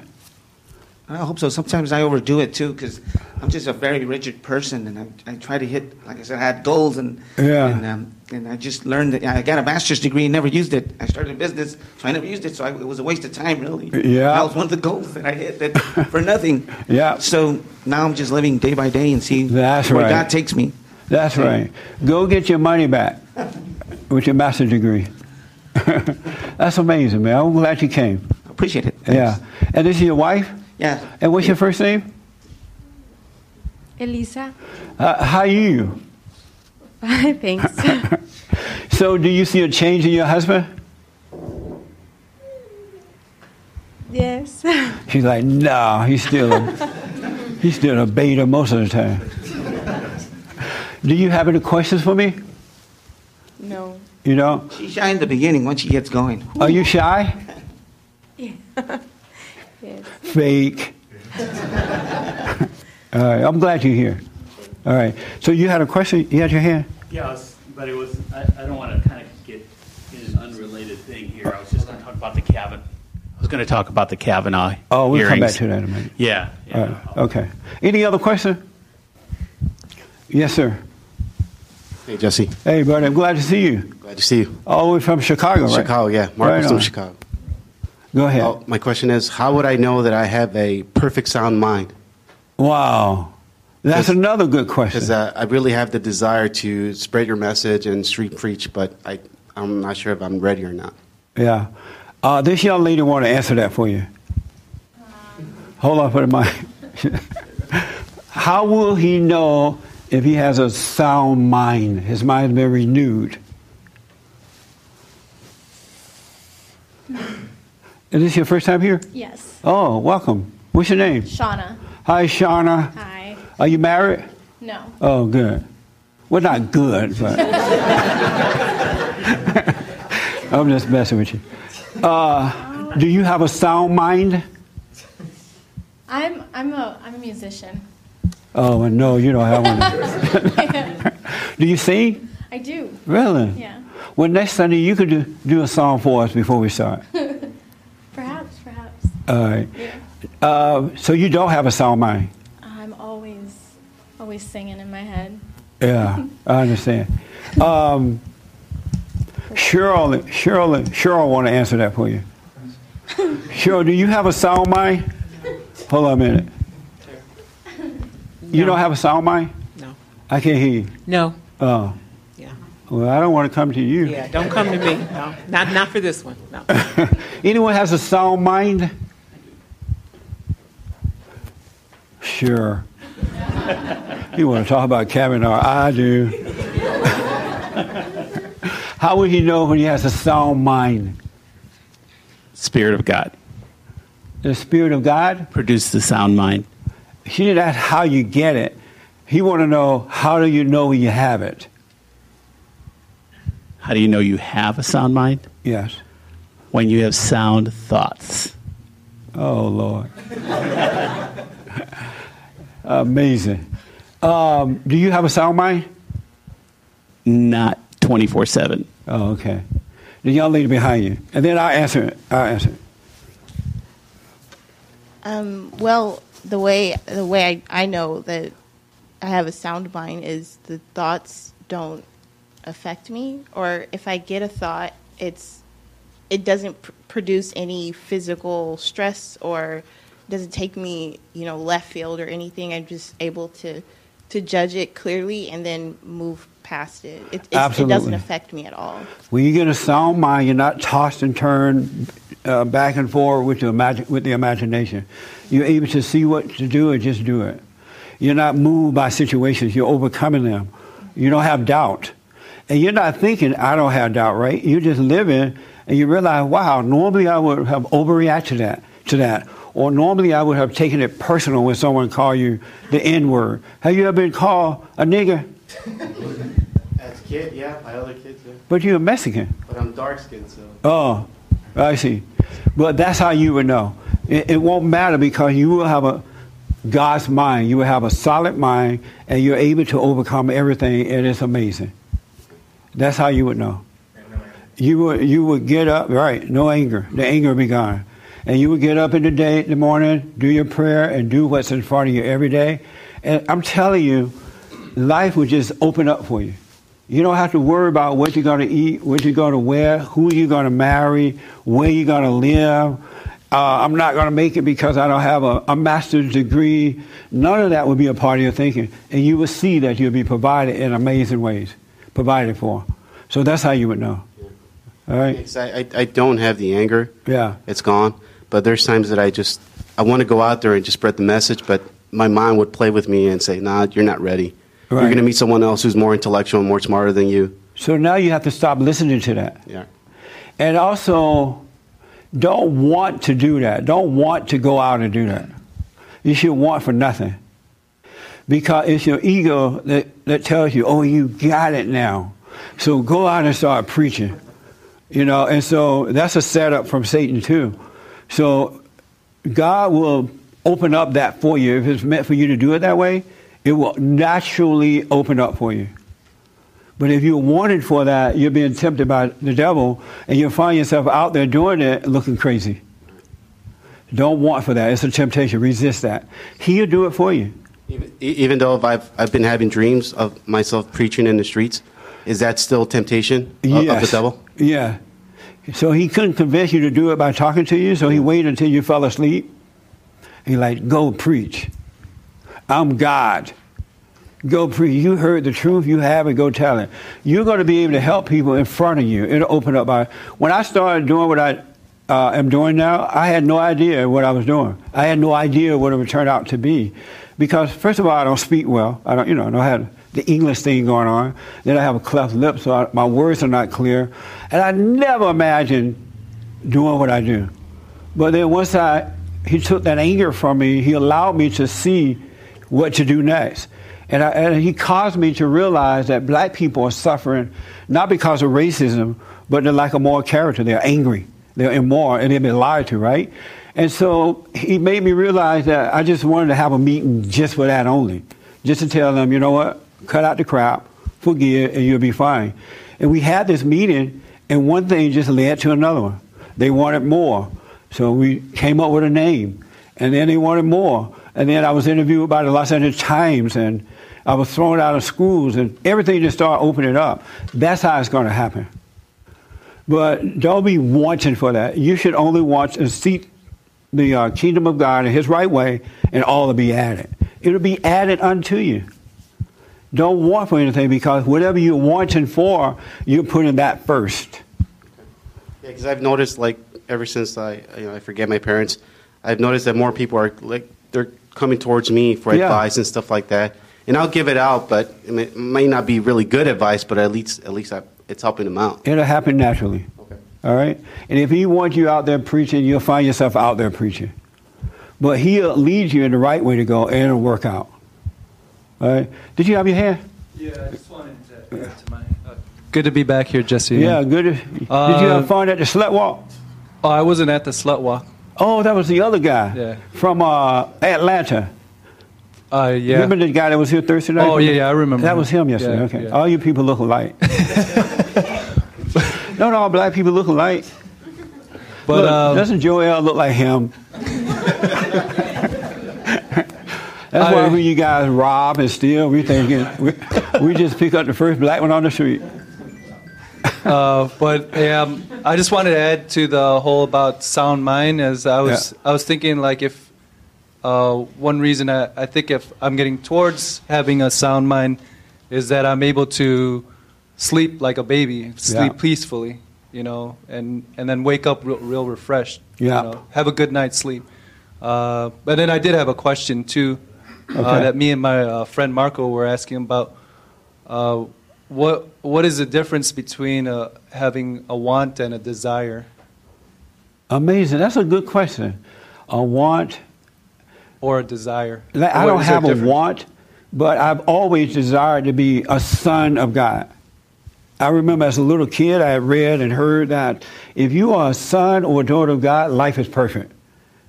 Speaker 6: I hope so. Sometimes I overdo it too because I'm just a very rigid person, and I, I try to hit. Like I said, I had goals, and
Speaker 1: Yeah.
Speaker 6: and, um, and I just learned that I got a master's degree and never used it. I started a business, so I never used it. So I, it was a waste of time, really.
Speaker 1: Yeah.
Speaker 6: that was one of the goals that I hit that (laughs) for nothing.
Speaker 1: Yeah.
Speaker 6: So now I'm just living day by day and see
Speaker 1: That's
Speaker 6: where
Speaker 1: right.
Speaker 6: God takes me.
Speaker 1: That's right. Go get your money back (laughs) with your master's degree. (laughs) That's amazing, man. I'm glad you came.
Speaker 6: Appreciate it.
Speaker 1: Yeah. And this is your wife?
Speaker 6: Yeah.
Speaker 1: And what's your first name?
Speaker 11: Elisa.
Speaker 1: Uh, how are you?
Speaker 11: Thanks. (laughs)
Speaker 1: So, do you see a change in your husband?
Speaker 11: yes. (laughs)
Speaker 1: She's like, no, he's still a, he's still a beta most of the time. Do you have any questions for me?
Speaker 11: No.
Speaker 1: You know,
Speaker 6: She's shy in the beginning. Once she gets going,
Speaker 1: are you shy? (laughs)
Speaker 11: Yes.
Speaker 1: Fake. (laughs) All right, I'm glad you're here. All right. So you had a question? You had your hand?
Speaker 12: Yeah, I was, but it was, I, I don't want to kind of get in an unrelated thing here. I was just going to talk about the Kavanaugh. I was going to talk about the Kavanaugh
Speaker 1: Oh, we'll come back to that in a minute.
Speaker 12: Yeah. yeah.
Speaker 1: All right. Okay. Any other question? Yes, sir.
Speaker 13: Hey, Jesse.
Speaker 1: Hey, buddy. I'm glad to see you.
Speaker 13: Glad to see you.
Speaker 1: All the way from Chicago, right?
Speaker 13: Chicago, yeah. Marcus
Speaker 1: Right
Speaker 13: from. Chicago.
Speaker 1: Go ahead.
Speaker 13: Oh, my question is, how would I know that I have a perfect sound mind?
Speaker 1: Wow. That's another good question.
Speaker 13: Because uh, I really have the desire to spread your message and street preach, but I, I'm not sure if I'm ready or not.
Speaker 1: Yeah. Uh, this young lady want to answer that for you. Hold on for the mic. (laughs) How will he know if he has a sound mind? His mind's been renewed. Is this your first time here?
Speaker 11: Yes.
Speaker 1: Oh, welcome. What's your name?
Speaker 11: Shauna.
Speaker 1: Hi, Shauna.
Speaker 11: Hi.
Speaker 1: Are you married?
Speaker 11: No.
Speaker 1: Oh, good. Well, not good, but (laughs) I'm just messing with you. Uh, do you have a sound mind?
Speaker 11: I'm I'm a I'm a musician.
Speaker 1: Oh, and no, you don't have one. (laughs) do you sing?
Speaker 11: I do.
Speaker 1: Really?
Speaker 11: Yeah.
Speaker 1: Well, next Sunday you could do, do a song for us before we start. (laughs)
Speaker 11: perhaps, perhaps.
Speaker 1: All right.
Speaker 11: Yeah.
Speaker 1: Uh, so you don't have a sound mind?
Speaker 11: I'm always always singing in my head.
Speaker 1: Yeah, I (laughs) understand. Um, Cheryl, Cheryl, Cheryl, want to answer that for you. Cheryl, do you have a sound mind? Hold on a minute. You don't have a sound mind?
Speaker 14: No.
Speaker 1: I can't hear you.
Speaker 14: No.
Speaker 1: Oh.
Speaker 14: Yeah.
Speaker 1: Well, I don't want to come to you.
Speaker 14: Yeah, don't come to me. No, not not for this one. No. (laughs)
Speaker 1: Anyone has a sound mind? Sure. You want to talk about Kavanaugh? I do. How would he know when he has a sound mind?
Speaker 12: Spirit of God.
Speaker 1: The Spirit of God?
Speaker 12: Produces the sound mind.
Speaker 1: He didn't ask how you get it. He want to know how do you know you have it?
Speaker 12: How do you know you have a sound mind?
Speaker 1: Yes.
Speaker 12: When you have sound thoughts.
Speaker 1: Oh, Lord. Amazing. Um, do you have a sound mind?
Speaker 12: Not 24 7.
Speaker 1: Oh, okay. The young lady behind you. And then I'll answer it. I'll answer it.
Speaker 15: Um, well, the way the way I, I know that I have a sound mind is the thoughts don't affect me, or if I get a thought, it's it doesn't pr- produce any physical stress or doesn't take me you know left field or anything. I'm just able to to judge it clearly and then move past it. It, it doesn't affect me at all.
Speaker 1: When you get a sound mind, you're not tossed and turned uh, back and forth with the, imagi- with the imagination. You're able to see what to do and just do it. You're not moved by situations, you're overcoming them. You don't have doubt. And you're not thinking, I don't have doubt, right? You're just living and you realize, wow, normally I would have overreacted to that, to that. Or normally I would have taken it personal when someone called you the N word. Have you ever been called a nigger?
Speaker 13: As a kid, yeah, by other kids, yeah.
Speaker 1: But you're a Mexican.
Speaker 13: But I'm dark skinned, so.
Speaker 1: Oh, I see. But that's how you would know. It, it won't matter because you will have a God's mind. You will have a solid mind, and you're able to overcome everything, and it's amazing. That's how you would know. You would you would get up right, no anger. The anger would be gone, and you would get up in the day, in the morning, do your prayer, and do what's in front of you every day. And I'm telling you, life would just open up for you. You don't have to worry about what you're going to eat, what you're going to wear, who you're going to marry, where you're going to live. Uh, I'm not going to make it because I don't have a, a master's degree. None of that would be a part of your thinking. And you will see that you'll be provided in amazing ways, provided for. So that's how you would know. All right?
Speaker 13: I, I don't have the anger.
Speaker 1: Yeah.
Speaker 13: It's gone. But there's times that I just, I want to go out there and just spread the message, but my mind would play with me and say, nah, you're not ready. You're going to meet someone else who's more intellectual and more smarter than you.
Speaker 1: So now you have to stop listening to that.
Speaker 13: Yeah.
Speaker 1: And also, don't want to do that. Don't want to go out and do that. You should want for nothing. Because it's your ego that, that tells you, oh, you got it now. So go out and start preaching. You know, and so that's a setup from Satan too. So God will open up that for you. If it's meant for you to do it that way, it will naturally open up for you. But if you're wanted for that, you're being tempted by the devil, and you'll find yourself out there doing it looking crazy. Don't want for that. It's a temptation. Resist that. He'll do it for you.
Speaker 13: Even, even though I've, I've been having dreams of myself preaching in the streets, is that still temptation of, of the
Speaker 1: Yes.
Speaker 13: devil?
Speaker 1: Yeah. So he couldn't convince you to do it by talking to you, so he waited until you fell asleep. He like, go preach. I'm God. Go preach. You heard the truth, you have it, go tell it. You're going to be able to help people in front of you. It'll open up. By, when I started doing what I uh, am doing now, I had no idea what I was doing. I had no idea what it would turn out to be. Because, first of all, I don't speak well. I don't, you know, I don't have the English thing going on. Then I have a cleft lip, so I, my words are not clear. And I never imagined doing what I do. But then once I, he took that anger from me, he allowed me to see what to do next. And, I, and he caused me to realize that black people are suffering not because of racism, but they're like a moral character. They're angry, they're immoral, and they've been lied to, right? And so he made me realize that I just wanted to have a meeting just for that only, just to tell them, you know what, cut out the crap, forgive, and you'll be fine. And we had this meeting, and one thing just led to another one. They wanted more. So we came up with a name, and then they wanted more. And then I was interviewed by the Los Angeles Times, and I was thrown out of schools, and everything just started opening up. That's how it's going to happen. But don't be wanting for that. You should only want and seek the uh, kingdom of God in His right way, and all will be added. It'll be added unto you. Don't want for anything because whatever you're wanting for, you're putting that first.
Speaker 13: Yeah, because I've noticed, like, ever since I, you know, I forget my parents, I've noticed that more people are like they're coming towards me for
Speaker 1: Yeah.
Speaker 13: advice and stuff like that, and I'll give it out, but it may, may not be really good advice, but at least at least I, it's helping them out.
Speaker 1: It'll happen naturally.
Speaker 13: Okay.
Speaker 1: All right? And if he wants you out there preaching, you'll find yourself out there preaching. But he'll lead you in the right way to go and it'll work out. All right? Did you have your hand?
Speaker 16: Yeah, I just wanted to add to my. Uh, good to be back here, Jesse.
Speaker 1: Yeah, good. Did you have fun at the slut walk?
Speaker 16: Oh, I wasn't at the slut walk.
Speaker 1: Oh, that was the other guy
Speaker 16: Yeah.
Speaker 1: from uh, Atlanta.
Speaker 16: Uh, yeah.
Speaker 1: Remember the guy that was here Thursday night?
Speaker 16: Oh, yeah, yeah, I remember
Speaker 1: That
Speaker 16: him.
Speaker 1: was him yesterday.
Speaker 16: Yeah,
Speaker 1: okay.
Speaker 16: yeah.
Speaker 1: All you people look alike. (laughs) Don't all black people look alike?
Speaker 16: But,
Speaker 1: Look,
Speaker 16: um,
Speaker 1: doesn't Joel look like him? (laughs) That's why
Speaker 16: I-
Speaker 1: when you guys rob and steal, we thinking we, we just pick up the first black one on the street. (laughs)
Speaker 16: uh, but um, I just wanted to add to the whole about sound mind. As I was, I was thinking like if uh, one reason I, I think if I'm getting towards having a sound mind is that I'm able to sleep like a baby, sleep
Speaker 1: Yeah.
Speaker 16: peacefully, you know, and and then wake up real, real refreshed.
Speaker 1: Yeah.
Speaker 16: You know, have a good night's sleep. Uh, but then I did have a question too uh, that me and my uh, friend Marco were asking about. Uh, what what is the difference between uh, having a want and a desire,
Speaker 1: Amazing. That's a good question. A want.
Speaker 16: or a desire?
Speaker 1: Like, I don't have a want, but I've always desired to be a son of God. I remember as a little kid, I had read and heard that if you are a son or a daughter of God, life is perfect,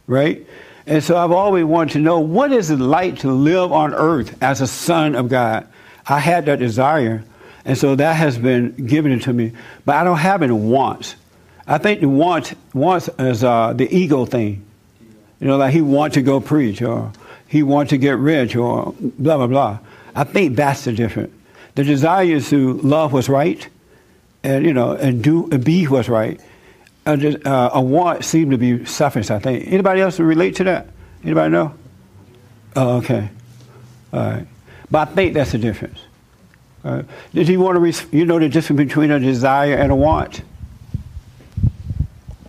Speaker 1: right? And so I've always wanted to know what is it like to live on earth as a son of God. I had that desire, and so that has been given to me. But I don't have any wants. I think the want wants is uh, the ego thing. You know, like he want to go preach or he want to get rich or blah blah blah. I think that's the difference. The desire is to love what's right, and you know, and do and be what's right. A, uh, a want seems to be selfish. I think. Anybody else relate to that? Anybody know? Oh, okay. All right. But I think that's the difference. Did you want to? Res- you know the difference between a desire and a want?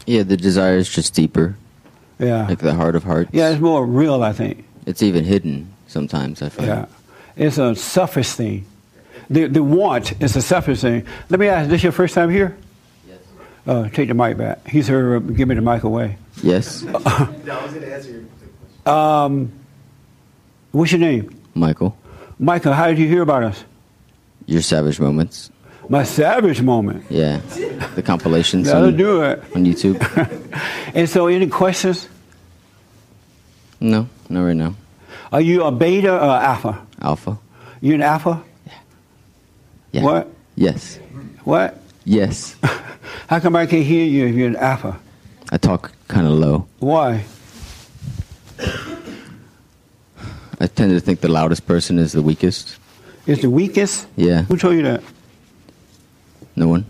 Speaker 17: Yeah, the desire is just deeper.
Speaker 1: Yeah.
Speaker 17: Like the heart of hearts.
Speaker 1: Yeah, it's more real. I think.
Speaker 17: It's even hidden sometimes, I find.
Speaker 1: Yeah, it's a selfish thing. The the want is a selfish thing. Let me ask: This your first time here? Yes. Uh, take the mic back. He's here. Give me the mic away.
Speaker 17: Yes. (laughs)
Speaker 13: no, I was going to answer your
Speaker 1: Um, what's your name?
Speaker 17: Michael,
Speaker 1: Michael. How did you hear about us?
Speaker 17: your savage moments.
Speaker 1: My savage moment.
Speaker 17: Yeah. The compilations (laughs)
Speaker 1: That'll
Speaker 17: on,
Speaker 1: do it.
Speaker 17: on YouTube. (laughs)
Speaker 1: And so, any questions?
Speaker 17: no, not right now.
Speaker 1: Are you a beta or alpha?
Speaker 17: Alpha.
Speaker 1: You an alpha?
Speaker 17: Yeah.
Speaker 1: What?
Speaker 17: Yes.
Speaker 1: What?
Speaker 17: Yes.
Speaker 1: How come I can't hear you if you're an alpha?
Speaker 17: I talk kind of low.
Speaker 1: Why?
Speaker 17: I tend to think the loudest person is the weakest.
Speaker 1: It's the weakest.
Speaker 17: Yeah.
Speaker 1: Who told you that?
Speaker 17: No one.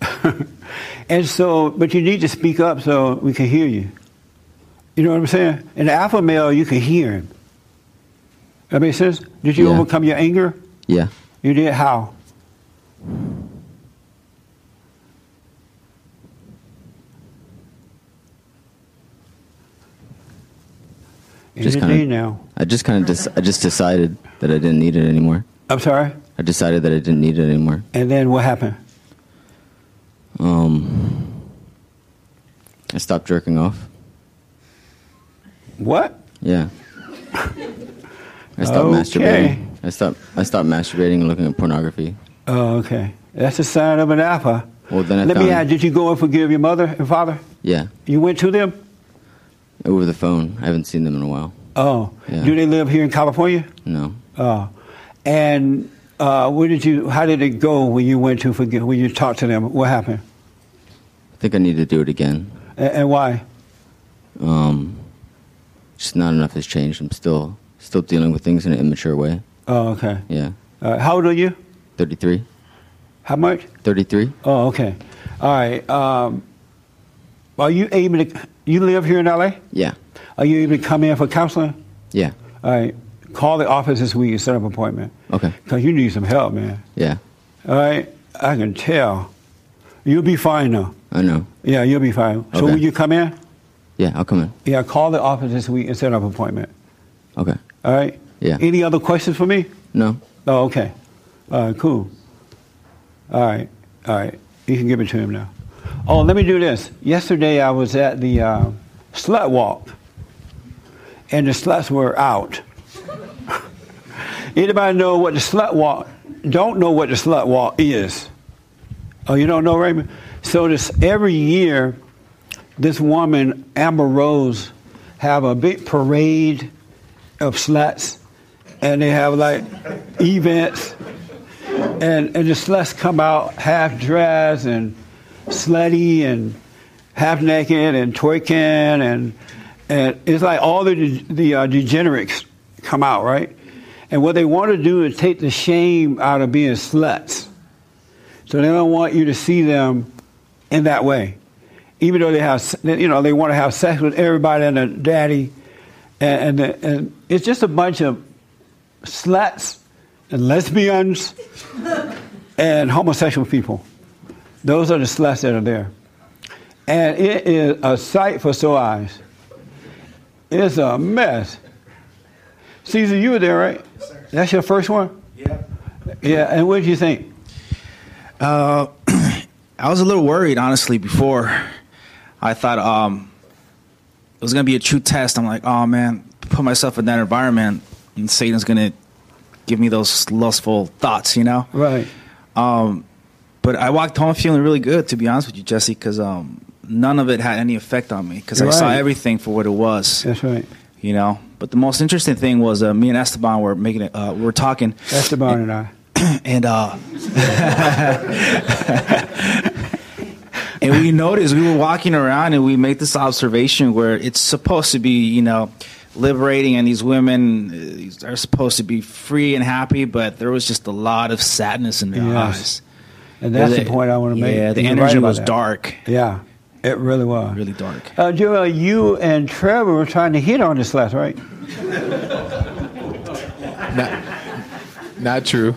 Speaker 17: (laughs)
Speaker 1: And so, but you need to speak up so we can hear you. You know what I'm saying? In the alpha male, you can hear him. That makes sense? Did you
Speaker 17: Yeah.
Speaker 1: overcome your anger?
Speaker 17: Yeah.
Speaker 1: You did? How?
Speaker 17: Just kind
Speaker 1: now.
Speaker 17: I just kind of dis- I just decided that I didn't need it anymore.
Speaker 1: I'm sorry?
Speaker 17: I decided that I didn't need it anymore.
Speaker 1: And then what happened?
Speaker 17: Um, I stopped jerking off.
Speaker 1: What?
Speaker 17: Yeah. I stopped
Speaker 1: Okay.
Speaker 17: masturbating. I stopped. I stopped masturbating and looking at pornography.
Speaker 1: Oh, okay. That's a sign of an alpha.
Speaker 17: Well, then I
Speaker 1: Let
Speaker 17: found.
Speaker 1: me ask, did you go and forgive your mother and father?
Speaker 17: Yeah,
Speaker 1: You went to them?
Speaker 17: Over the phone. I haven't seen them in a while.
Speaker 1: Oh.
Speaker 17: Yeah.
Speaker 1: Do they live here in California?
Speaker 17: No.
Speaker 1: Oh. And uh, where did you, how did it go when you went to forgive, when you talked to them? What happened?
Speaker 17: I think I need to do it again.
Speaker 1: And, and why?
Speaker 17: Um, just not enough has changed. I'm still still dealing with things in an immature way.
Speaker 1: Oh, okay.
Speaker 17: Yeah.
Speaker 1: Uh, how old are you?
Speaker 17: 33.
Speaker 1: How much?
Speaker 17: 33.
Speaker 1: Oh, okay. All right. Um, are you able to? You live here in LA?
Speaker 17: Yeah.
Speaker 1: Are you able to come in for counseling?
Speaker 17: Yeah.
Speaker 1: All right. Call the office this week and set up an appointment.
Speaker 17: Okay.
Speaker 1: Because you need some help, man.
Speaker 17: Yeah.
Speaker 1: All right. I can tell. You'll be fine though.
Speaker 17: I know.
Speaker 1: Yeah, you'll be fine.
Speaker 17: Okay.
Speaker 1: So will you come in?
Speaker 17: Yeah, I'll come in.
Speaker 1: Yeah, call the office this week and set up an appointment.
Speaker 17: Okay.
Speaker 1: All right.
Speaker 17: Yeah.
Speaker 1: Any other questions for me?
Speaker 17: No.
Speaker 1: Oh, okay. All right, cool. All right, all right. You can give it to him now. Oh, let me do this. Yesterday I was at the uh, slut walk, and the sluts were out. (laughs) Anybody know what the slut walk? Don't know what the slut walk is? Oh, you don't know, Raymond? So this every year, this woman Amber Rose have a big parade of sluts, and they have like events, and and the sluts come out half dressed and slutty and half naked and twerking and and it's like all the the uh, degenerates come out right, and what they want to do is take the shame out of being sluts. So they don't want you to see them in that way, even though they have you know they want to have sex with everybody and their daddy, and and, and it's just a bunch of sluts and lesbians (laughs) and homosexual people. Those are the sluts that are there. And it is a sight for sore eyes. It's a mess. Caesar, you were there, right? Yes, That's your first one?
Speaker 18: Yeah.
Speaker 1: Yeah, and what did you think?
Speaker 18: Uh, (clears throat) I was a little worried, honestly, before. I thought um, it was going to be a true test. I'm like, oh man, put myself in that environment, and Satan's going to give me those lustful thoughts, you know?
Speaker 1: Right.
Speaker 18: Um, but I walked home feeling really good, to be honest with you, Jesse, because um, none of it had any effect on me because I
Speaker 1: You're
Speaker 18: saw everything for what it was.
Speaker 1: That's right.
Speaker 18: You know, but the most interesting thing was uh, me and Esteban were making it. Uh, we were talking.
Speaker 1: Esteban and I. (clears throat)
Speaker 18: and uh, (laughs) and we noticed we were walking around and we made this observation where it's supposed to be, you know, liberating and these women uh, are supposed to be free and happy, but there was just a lot of sadness in their
Speaker 1: Yes.
Speaker 18: eyes.
Speaker 1: And that's
Speaker 18: Yeah,
Speaker 1: the point I want to make.
Speaker 18: Yeah, the
Speaker 1: You're
Speaker 18: energy
Speaker 1: right
Speaker 18: was
Speaker 1: that.
Speaker 18: dark.
Speaker 1: Yeah, it really was.
Speaker 18: Really dark.
Speaker 1: Uh, Joel, you and Trevor were trying to hit on this last, right?
Speaker 2: Not true.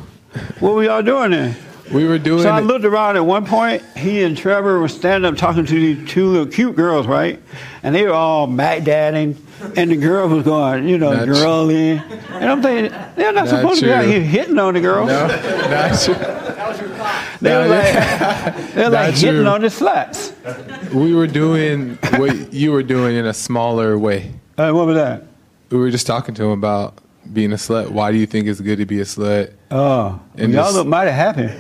Speaker 1: What were y'all doing then?
Speaker 2: We were doing.
Speaker 1: So I looked around at one point. He and Trevor were standing up talking to these two little cute girls, right? And they were all Mac dadding, and the girl was going, you know,
Speaker 2: Not
Speaker 1: girly. And I'm thinking they're not,
Speaker 2: Not
Speaker 1: supposed to be out here hitting on the girls.
Speaker 2: No, not true.
Speaker 1: They were
Speaker 2: No,
Speaker 1: like, (laughs) they're
Speaker 2: Not
Speaker 1: like hitting
Speaker 2: true.
Speaker 1: on the sluts.
Speaker 2: We were doing what you were doing in a smaller way.
Speaker 1: Uh, what was that?
Speaker 2: We were just talking to him about being a slut. Why do you think it's good to be a slut?
Speaker 1: Oh,
Speaker 2: And
Speaker 1: y'all
Speaker 2: just-
Speaker 1: look mighty happy. (laughs)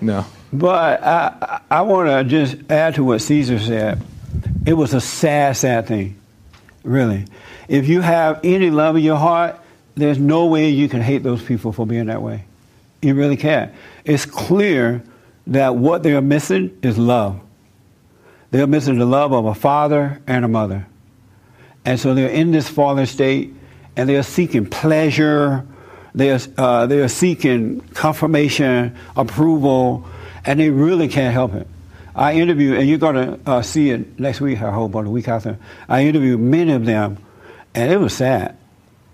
Speaker 2: No.
Speaker 1: But I, I want to just add to what Caesar said. It was a sad, sad thing, really. If you have any love in your heart, there's no way you can hate those people for being that way. You really can't. It's clear that what they're missing is love. They're missing the love of a father and a mother. And so they're in this fallen state and they're seeking pleasure, they're, uh, they're seeking confirmation, approval, and they really can't help it. I interviewed, and you're going to uh, see it next week, I hope, or the week after. I interviewed many of them, and it was sad.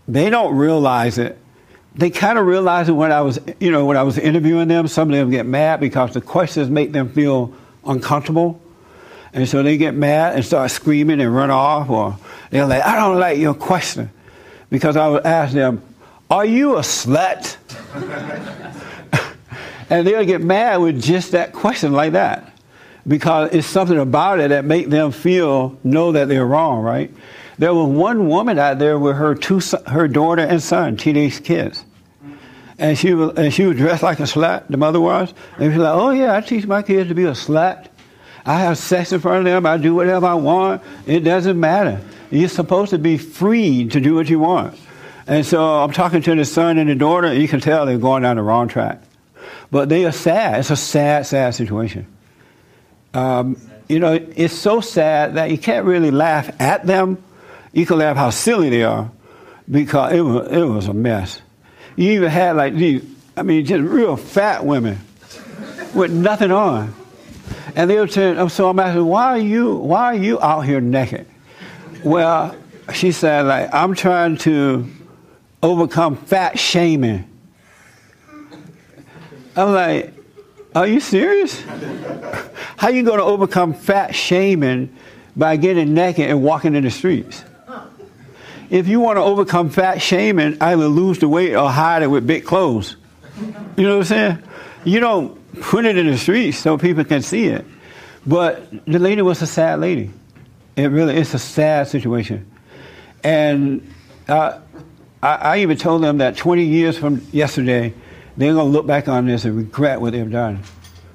Speaker 1: They don't realize it. They kind of realize it when I was, you know, when I was interviewing them. Some of them get mad because the questions make them feel uncomfortable. And so they get mad and start screaming and run off, or they're like, I don't like your question. Because I would ask them, Are you a slut? (laughs) and they'll get mad with just that question like that. Because it's something about it that make them feel, know that they're wrong, right? There was one woman out there with her two, her daughter and son, teenage kids. And she was, and she was dressed like a slut, the mother was. And she was like, oh yeah, I teach my kids to be a slut. I have sex in front of them. I do whatever I want. It doesn't matter. You're supposed to be free to do what you want. And so I'm talking to the son and the daughter, and you can tell they're going down the wrong track. But they are sad. It's a sad, sad situation. Um, you know, it's so sad that you can't really laugh at them, you can laugh how silly they are because it was, it was a mess. You even had like these, I mean, just real fat women with nothing on. And they were saying, so I'm asking, why are you, why are you out here naked? Well, she said, like, I'm trying to overcome fat shaming. I'm like, are you serious? How are you going to overcome fat shaming by getting naked and walking in the streets? If you want to overcome fat shaming, either lose the weight or hide it with big clothes. You know what I'm saying? You don't put it in the streets so people can see it. But the lady was a sad lady. It really is a sad situation. And uh, I, I even told them that 20 years from yesterday, they're going to look back on this and regret what they've done.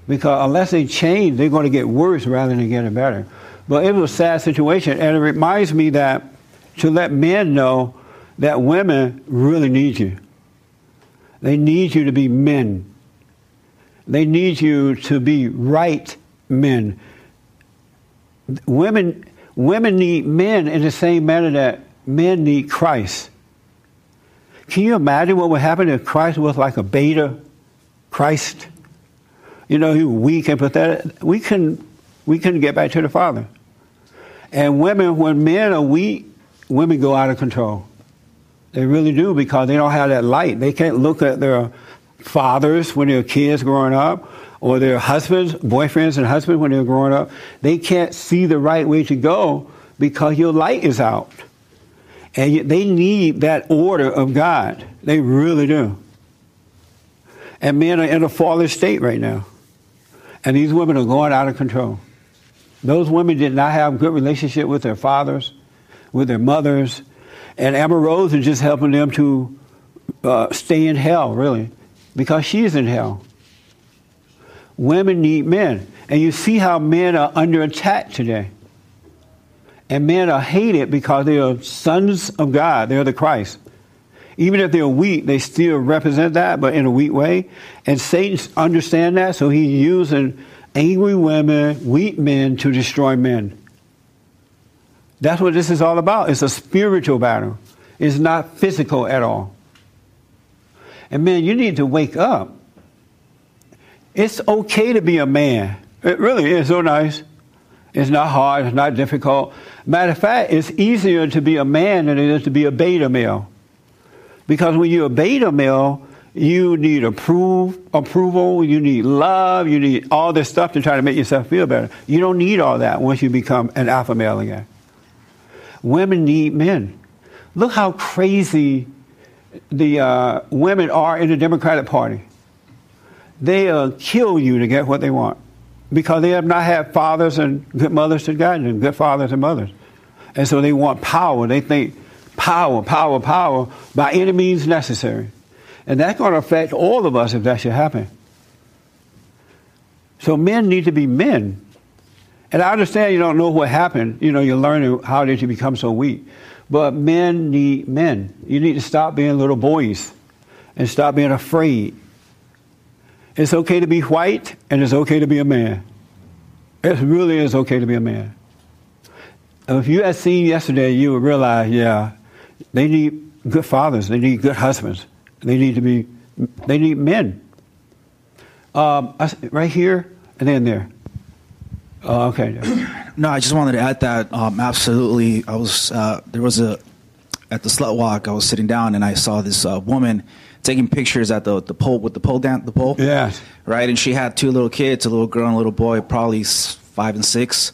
Speaker 1: Because unless they change, they're going to get worse rather than getting better. But it was a sad situation. And it reminds me that to let men know that women really need you. They need you to be men. They need you to be right men. Women, women need men in the same manner that men need Christ. Can you imagine what would happen if Christ was like a beta Christ? You know, he was weak and pathetic. We couldn't, we couldn't get back to the Father. And women, when men are weak, women go out of control. They really do because they don't have that light. They can't look at their fathers when they're kids growing up or their husbands, boyfriends and husbands when they're growing up. They can't see the right way to go because your light is out. And they need that order of God. They really do. And men are in a fallen state right now. And these women are going out of control. Those women did not have good relationship with their fathers, with their mothers. And Amber Rose is just helping them to uh, stay in hell, really, because she's in hell. Women need men. And you see how men are under attack today. And men are hated because they are sons of God. They're the Christ. Even if they're weak, they still represent that, but in a weak way. And Satan understands that, so he's using angry women, weak men to destroy men. That's what this is all about. It's a spiritual battle. It's not physical at all. And man, you need to wake up. It's okay to be a man. It really is so nice. It's not hard, it's not difficult. Matter of fact, it's easier to be a man than it is to be a beta male. Because when you're a beta male, you need approve, approval, you need love, you need all this stuff to try to make yourself feel better. You don't need all that once you become an alpha male again. Women need men. Look how crazy the uh, women are in the Democratic Party. They'll kill you to get what they want because they have not had fathers and good mothers to guide them, good fathers and mothers. And so they want power. They think power, power, power by any means necessary. And that's going to affect all of us if that should happen. So men need to be men. And I understand you don't know what happened. You know, you're learning how did you become so weak. But men need men. You need to stop being little boys and stop being afraid. It's okay to be white and it's okay to be a man. It really is okay to be a man. If you had seen yesterday, you would realize, yeah, they need good fathers. They need good husbands. They need to be, they need men. Um, right here and then there. Oh, okay. (clears throat)
Speaker 18: No, I just wanted to add that um, absolutely. I was uh, there was a at the slut walk. I was sitting down and I saw this uh, woman taking pictures at the the pole with the pole down the pole.
Speaker 1: Yeah.
Speaker 18: Right, and she had two little kids, a little girl and a little boy, probably five and six,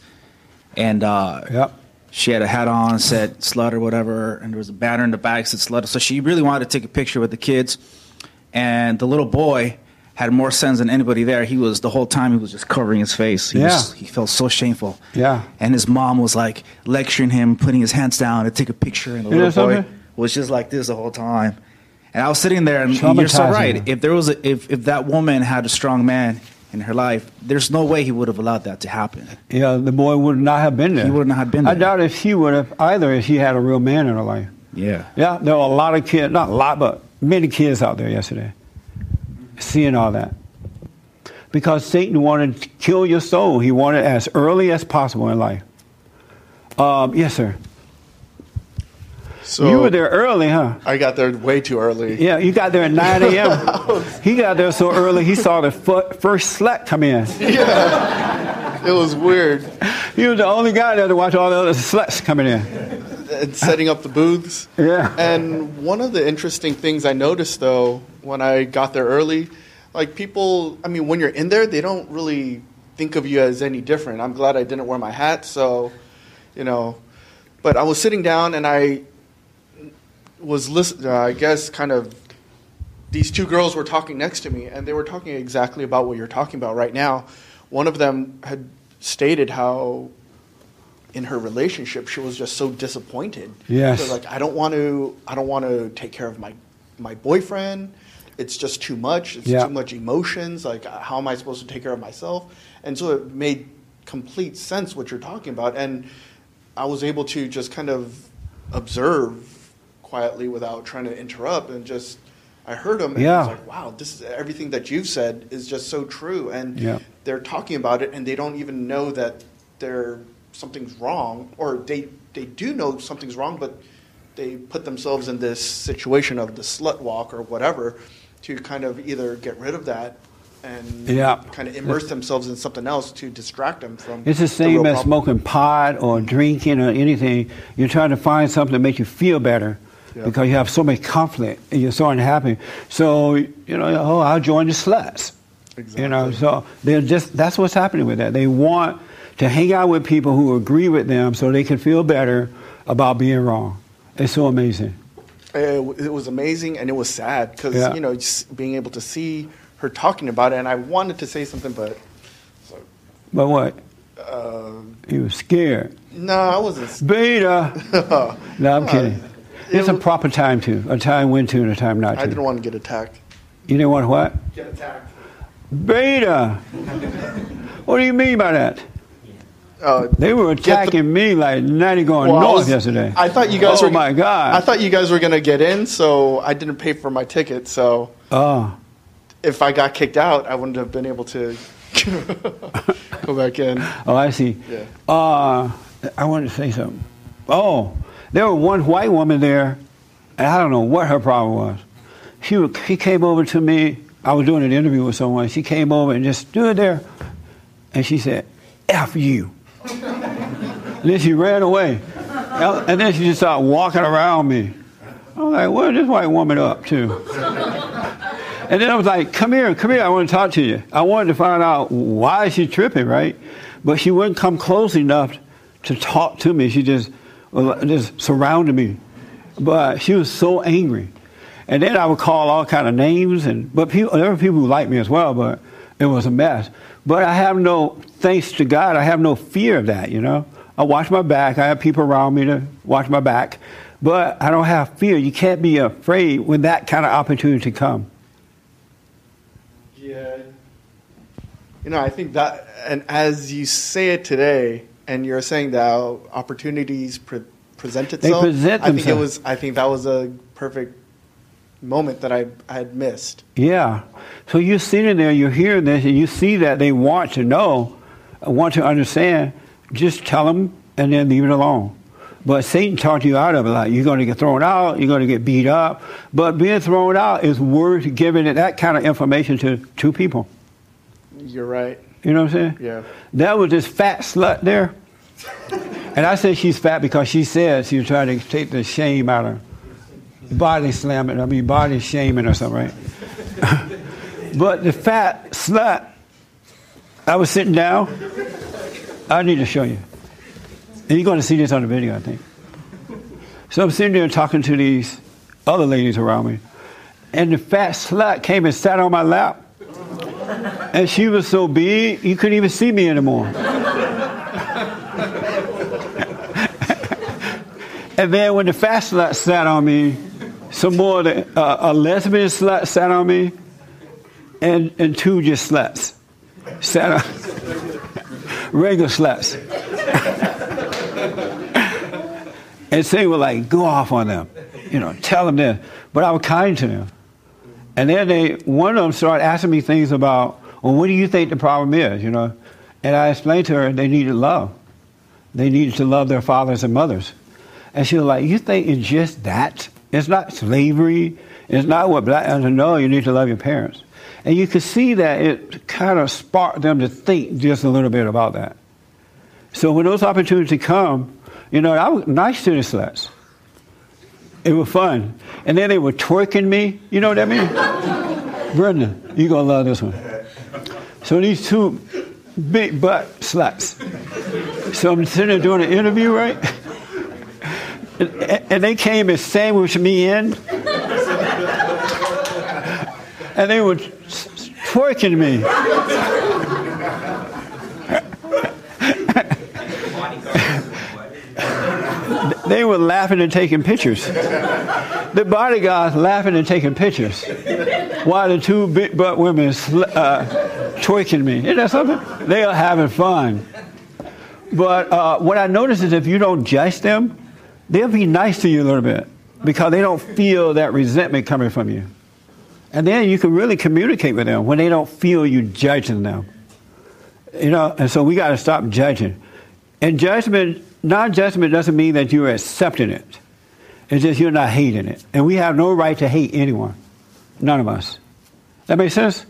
Speaker 18: and uh,
Speaker 1: yep.
Speaker 18: She had a hat on, said slut or whatever, and there was a banner in the back that said slut. So she really wanted to take a picture with the kids, and the little boy had more sense than anybody there. He was the whole time he was just covering his face. He
Speaker 1: Yeah.
Speaker 18: was, he felt so shameful.
Speaker 1: Yeah.
Speaker 18: And his mom was like lecturing him, putting his hands down to take a picture, and the
Speaker 1: You
Speaker 18: little boy was just like this the whole time. And I was sitting there, and you're so right. If there was a, if if that woman had a strong man in her life, there's no way he would have allowed that to happen.
Speaker 1: Yeah, the boy would not have been there.
Speaker 18: He would not have been there.
Speaker 1: I doubt if she would have either if she had a real man in her life.
Speaker 18: Yeah.
Speaker 1: Yeah, there were a lot of kids, not a lot, but many kids out there yesterday seeing all that. Because Satan wanted to kill your soul. He wanted it as early as possible in life. Um, yes, sir.
Speaker 19: So
Speaker 1: you were there early, huh?
Speaker 19: I got there way too early.
Speaker 1: Yeah, you got there at 9 a.m. (laughs) he got there so early he saw the fir- first slut come in.
Speaker 19: Yeah, it was weird.
Speaker 1: He was the only guy there to watch all the other sluts coming in.
Speaker 19: And setting up the booths.
Speaker 1: Yeah.
Speaker 19: And one of the interesting things I noticed though when I got there early, like people, I mean, when you're in there, they don't really think of you as any different. I'm glad I didn't wear my hat, so, you know, but I was sitting down and I was listening, uh, I guess, kind of. These two girls were talking next to me, and they were talking exactly about what you're talking about right now. One of them had stated how, in her relationship, she was just so disappointed.
Speaker 1: Yes.
Speaker 19: So, like, I don't want to. I don't want to take care of my my boyfriend. It's just too much. It's
Speaker 1: Yeah.
Speaker 19: too much emotions. Like, uh, how am I supposed to take care of myself? And so it made complete sense what you're talking about. And I was able to just kind of observe quietly without trying to interrupt and just I heard them and I was
Speaker 1: Yeah.
Speaker 19: like, wow, this is everything that you've said is just so true. And
Speaker 1: Yeah.
Speaker 19: they're talking about it and they don't even know that they're something's wrong or they they do know something's wrong, but they put themselves in this situation of the slut walk or whatever to kind of either get rid of that and
Speaker 1: Yeah.
Speaker 19: kind of immerse themselves in something else to distract them from
Speaker 1: It's the same as
Speaker 19: problem.
Speaker 1: smoking pot or drinking or anything. You're trying to find something to make you feel better
Speaker 19: Yeah.
Speaker 1: because you have so much conflict and you're so unhappy. So, you know, oh, I'll join the sluts. You know, so they're just, that's what's happening with that. They want to hang out with people who agree with them so they can feel better about being wrong. It's so amazing.
Speaker 19: It, it was amazing and it was sad because
Speaker 1: Yeah.
Speaker 19: you know just being able to see her talking about it and i wanted to say something but
Speaker 1: But what?
Speaker 19: uh,
Speaker 1: You were scared.
Speaker 19: no i wasn't
Speaker 1: Beta. (laughs) no, I'm kidding. It's a proper time to, a time when to and a time not to.
Speaker 19: i didn't want to get attacked
Speaker 1: You didn't want what?
Speaker 19: get attacked
Speaker 1: Beta. (laughs) what do you mean by that?
Speaker 19: Uh,
Speaker 1: they were attacking me like 90 going
Speaker 19: Well, I
Speaker 1: north
Speaker 19: was-
Speaker 1: yesterday.
Speaker 19: i thought you guys
Speaker 1: oh
Speaker 19: were
Speaker 1: my God.
Speaker 19: i thought you guys were going to get in so i didn't pay for my ticket so
Speaker 1: oh.
Speaker 19: if i got kicked out i wouldn't have been able to (laughs) go back in
Speaker 1: Oh, I see.
Speaker 19: Yeah.
Speaker 1: Uh, I wanted to say something. Oh, there was one white woman there, and I don't know what her problem was. She, wa- she came over to me. I was doing an interview with someone. She came over and just stood there, and she said, F you. And then she ran away. And then she just started walking around me. I was like, what is this white woman up to? And then I was like, come here, come here, I want to talk to you. I wanted to find out why she's tripping, right? But she wouldn't come close enough to talk to me. She just, just surrounded me. But she was so angry. And then I would call all kind of names, and but people, there were people who liked me as well, but it was a mess. But I have no, thanks to God, I have no fear of that, you know? I watch my back. I have people around me to watch my back. But I don't have fear. You can't be afraid when that kind of opportunity comes.
Speaker 19: Yeah. You know, I think that, and as you say it today, and you're saying that opportunities pre- present
Speaker 1: They
Speaker 19: itself.
Speaker 1: present
Speaker 19: I think it was. I think that was a perfect moment that I, I had missed.
Speaker 1: Yeah. So you're sitting there, you're hearing this, and you see that they want to know, want to understand. Just tell them and then leave it alone. But Satan talked you out of it. Like you're going to get thrown out, you're going to get beat up. But being thrown out is worth giving it that kind of information to two people.
Speaker 19: You're right.
Speaker 1: You know what I'm saying?
Speaker 19: Yeah.
Speaker 1: That was this fat slut there. And I say she's fat because she said she was trying to take the shame out of body slamming, I mean body shaming or something, right? (laughs) but the fat slut, I was sitting down. I need to show you. And you're going to see this on the video, I think. So I'm sitting there talking to these other ladies around me. And the fat slut came and sat on my lap. And she was so big, you couldn't even see me anymore. and then when the fat slut sat on me, some more, the, uh, a lesbian slut sat on me, and, and two just sluts sat on, regular sluts. (laughs) and they were like, go off on them, you know, tell them this. But I was kind to them. And then they, one of them started asking me things about, well, what do you think the problem is, you know? And I explained to her they needed love. They needed to love their fathers and mothers. And she was like, You think it's just that? It's not slavery. It's not what black. I said, No, you need to love your parents. And you could see that it kind of sparked them to think just a little bit about that. So when those opportunities come, you know, I was nice to the sluts. It was fun. And then they were twerking me. You know what I mean? (laughs) Brenda, you're going to love this one. So these two big butt sluts. So I'm sitting there doing an interview, right? (laughs) And, and they came and sandwiched me in. And they were twerking me. they were laughing and taking pictures. The bodyguards laughing and taking pictures while the two big butt women uh, twerking me. Isn't that something? They are having fun. But uh, what I notice is if you don't judge them, they'll be nice to you a little bit because they don't feel that resentment coming from you. And then you can really communicate with them when they don't feel you judging them. You know, and so we got to stop judging. And judgment, non judgment doesn't mean that you're accepting it, it's just you're not hating it. And we have no right to hate anyone. None of us. That makes sense?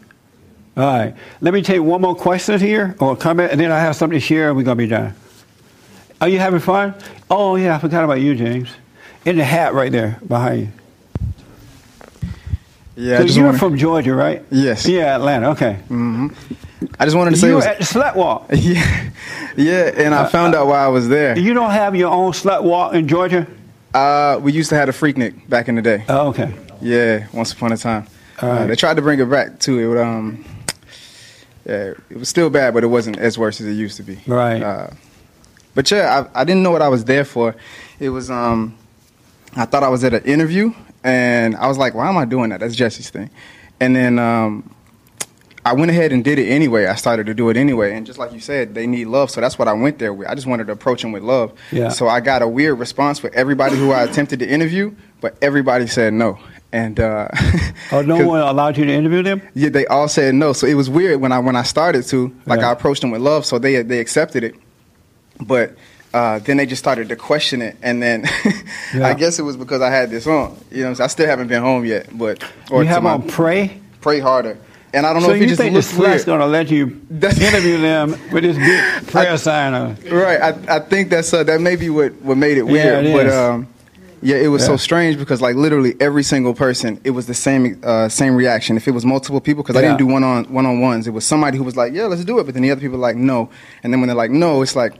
Speaker 1: All right. Let me take one more question here or comment, and then I have something to share, and we're going to be done. Are you having fun? Oh, yeah, I forgot about you, James. In the hat right there behind you.
Speaker 20: Yeah,
Speaker 1: so you're
Speaker 20: wanna-
Speaker 1: from Georgia, right?
Speaker 20: Yes.
Speaker 1: Yeah, Atlanta. Okay.
Speaker 20: hmm I just wanted to say
Speaker 1: you
Speaker 20: was,
Speaker 1: at the slut walk. (laughs)
Speaker 20: yeah, yeah, and I found out why I was there.
Speaker 1: You don't have your own slut walk in Georgia?
Speaker 20: Uh, we used to have a Freaknik back in the day.
Speaker 1: Oh, okay.
Speaker 20: Yeah, once upon a time. Uh, they tried to bring it back too. It would, um, yeah, it was still bad, but it wasn't as worse as it used to be.
Speaker 1: Right.
Speaker 20: Uh, but yeah, I, I didn't know what I was there for. It was, um, I thought I was at an interview, and I was like, why am I doing that? That's Jesse's thing. And then um, I went ahead and did it anyway. I started to do it anyway, and just like you said, they need love, so that's what I went there with. I just wanted to approach them with love.
Speaker 1: Yeah.
Speaker 20: So I got a weird response for everybody who I attempted to interview, but everybody said no. And uh, (laughs)
Speaker 1: Oh, no (laughs) one allowed you to interview them?
Speaker 20: yeah, they all said no. So it was weird when I when I started to like
Speaker 1: Yeah.
Speaker 20: I approached them with love, so they they accepted it, but. Uh, then they just started to question it, and then (laughs)
Speaker 1: Yeah.
Speaker 20: I guess it was because I had this on. You know, I still haven't been home yet, but or
Speaker 1: You have
Speaker 20: my-
Speaker 1: on pray?
Speaker 20: pray harder. And I don't know
Speaker 1: so
Speaker 20: if
Speaker 1: you
Speaker 20: just
Speaker 1: think the
Speaker 20: looks weird.
Speaker 1: slut's going to let you (laughs) interview them with this big prayer sign on?
Speaker 20: Right. I, I think that's uh, that may be what, what made it
Speaker 1: Yeah,
Speaker 20: weird.
Speaker 1: it
Speaker 20: but um, yeah, it was so strange because like literally every single person, it was the same uh, same reaction. If it was multiple people, because I didn't do one on one on ones, it was somebody who was like, "Yeah, let's do it," but then the other people were like, "No," and then when they're like, "No," it's like,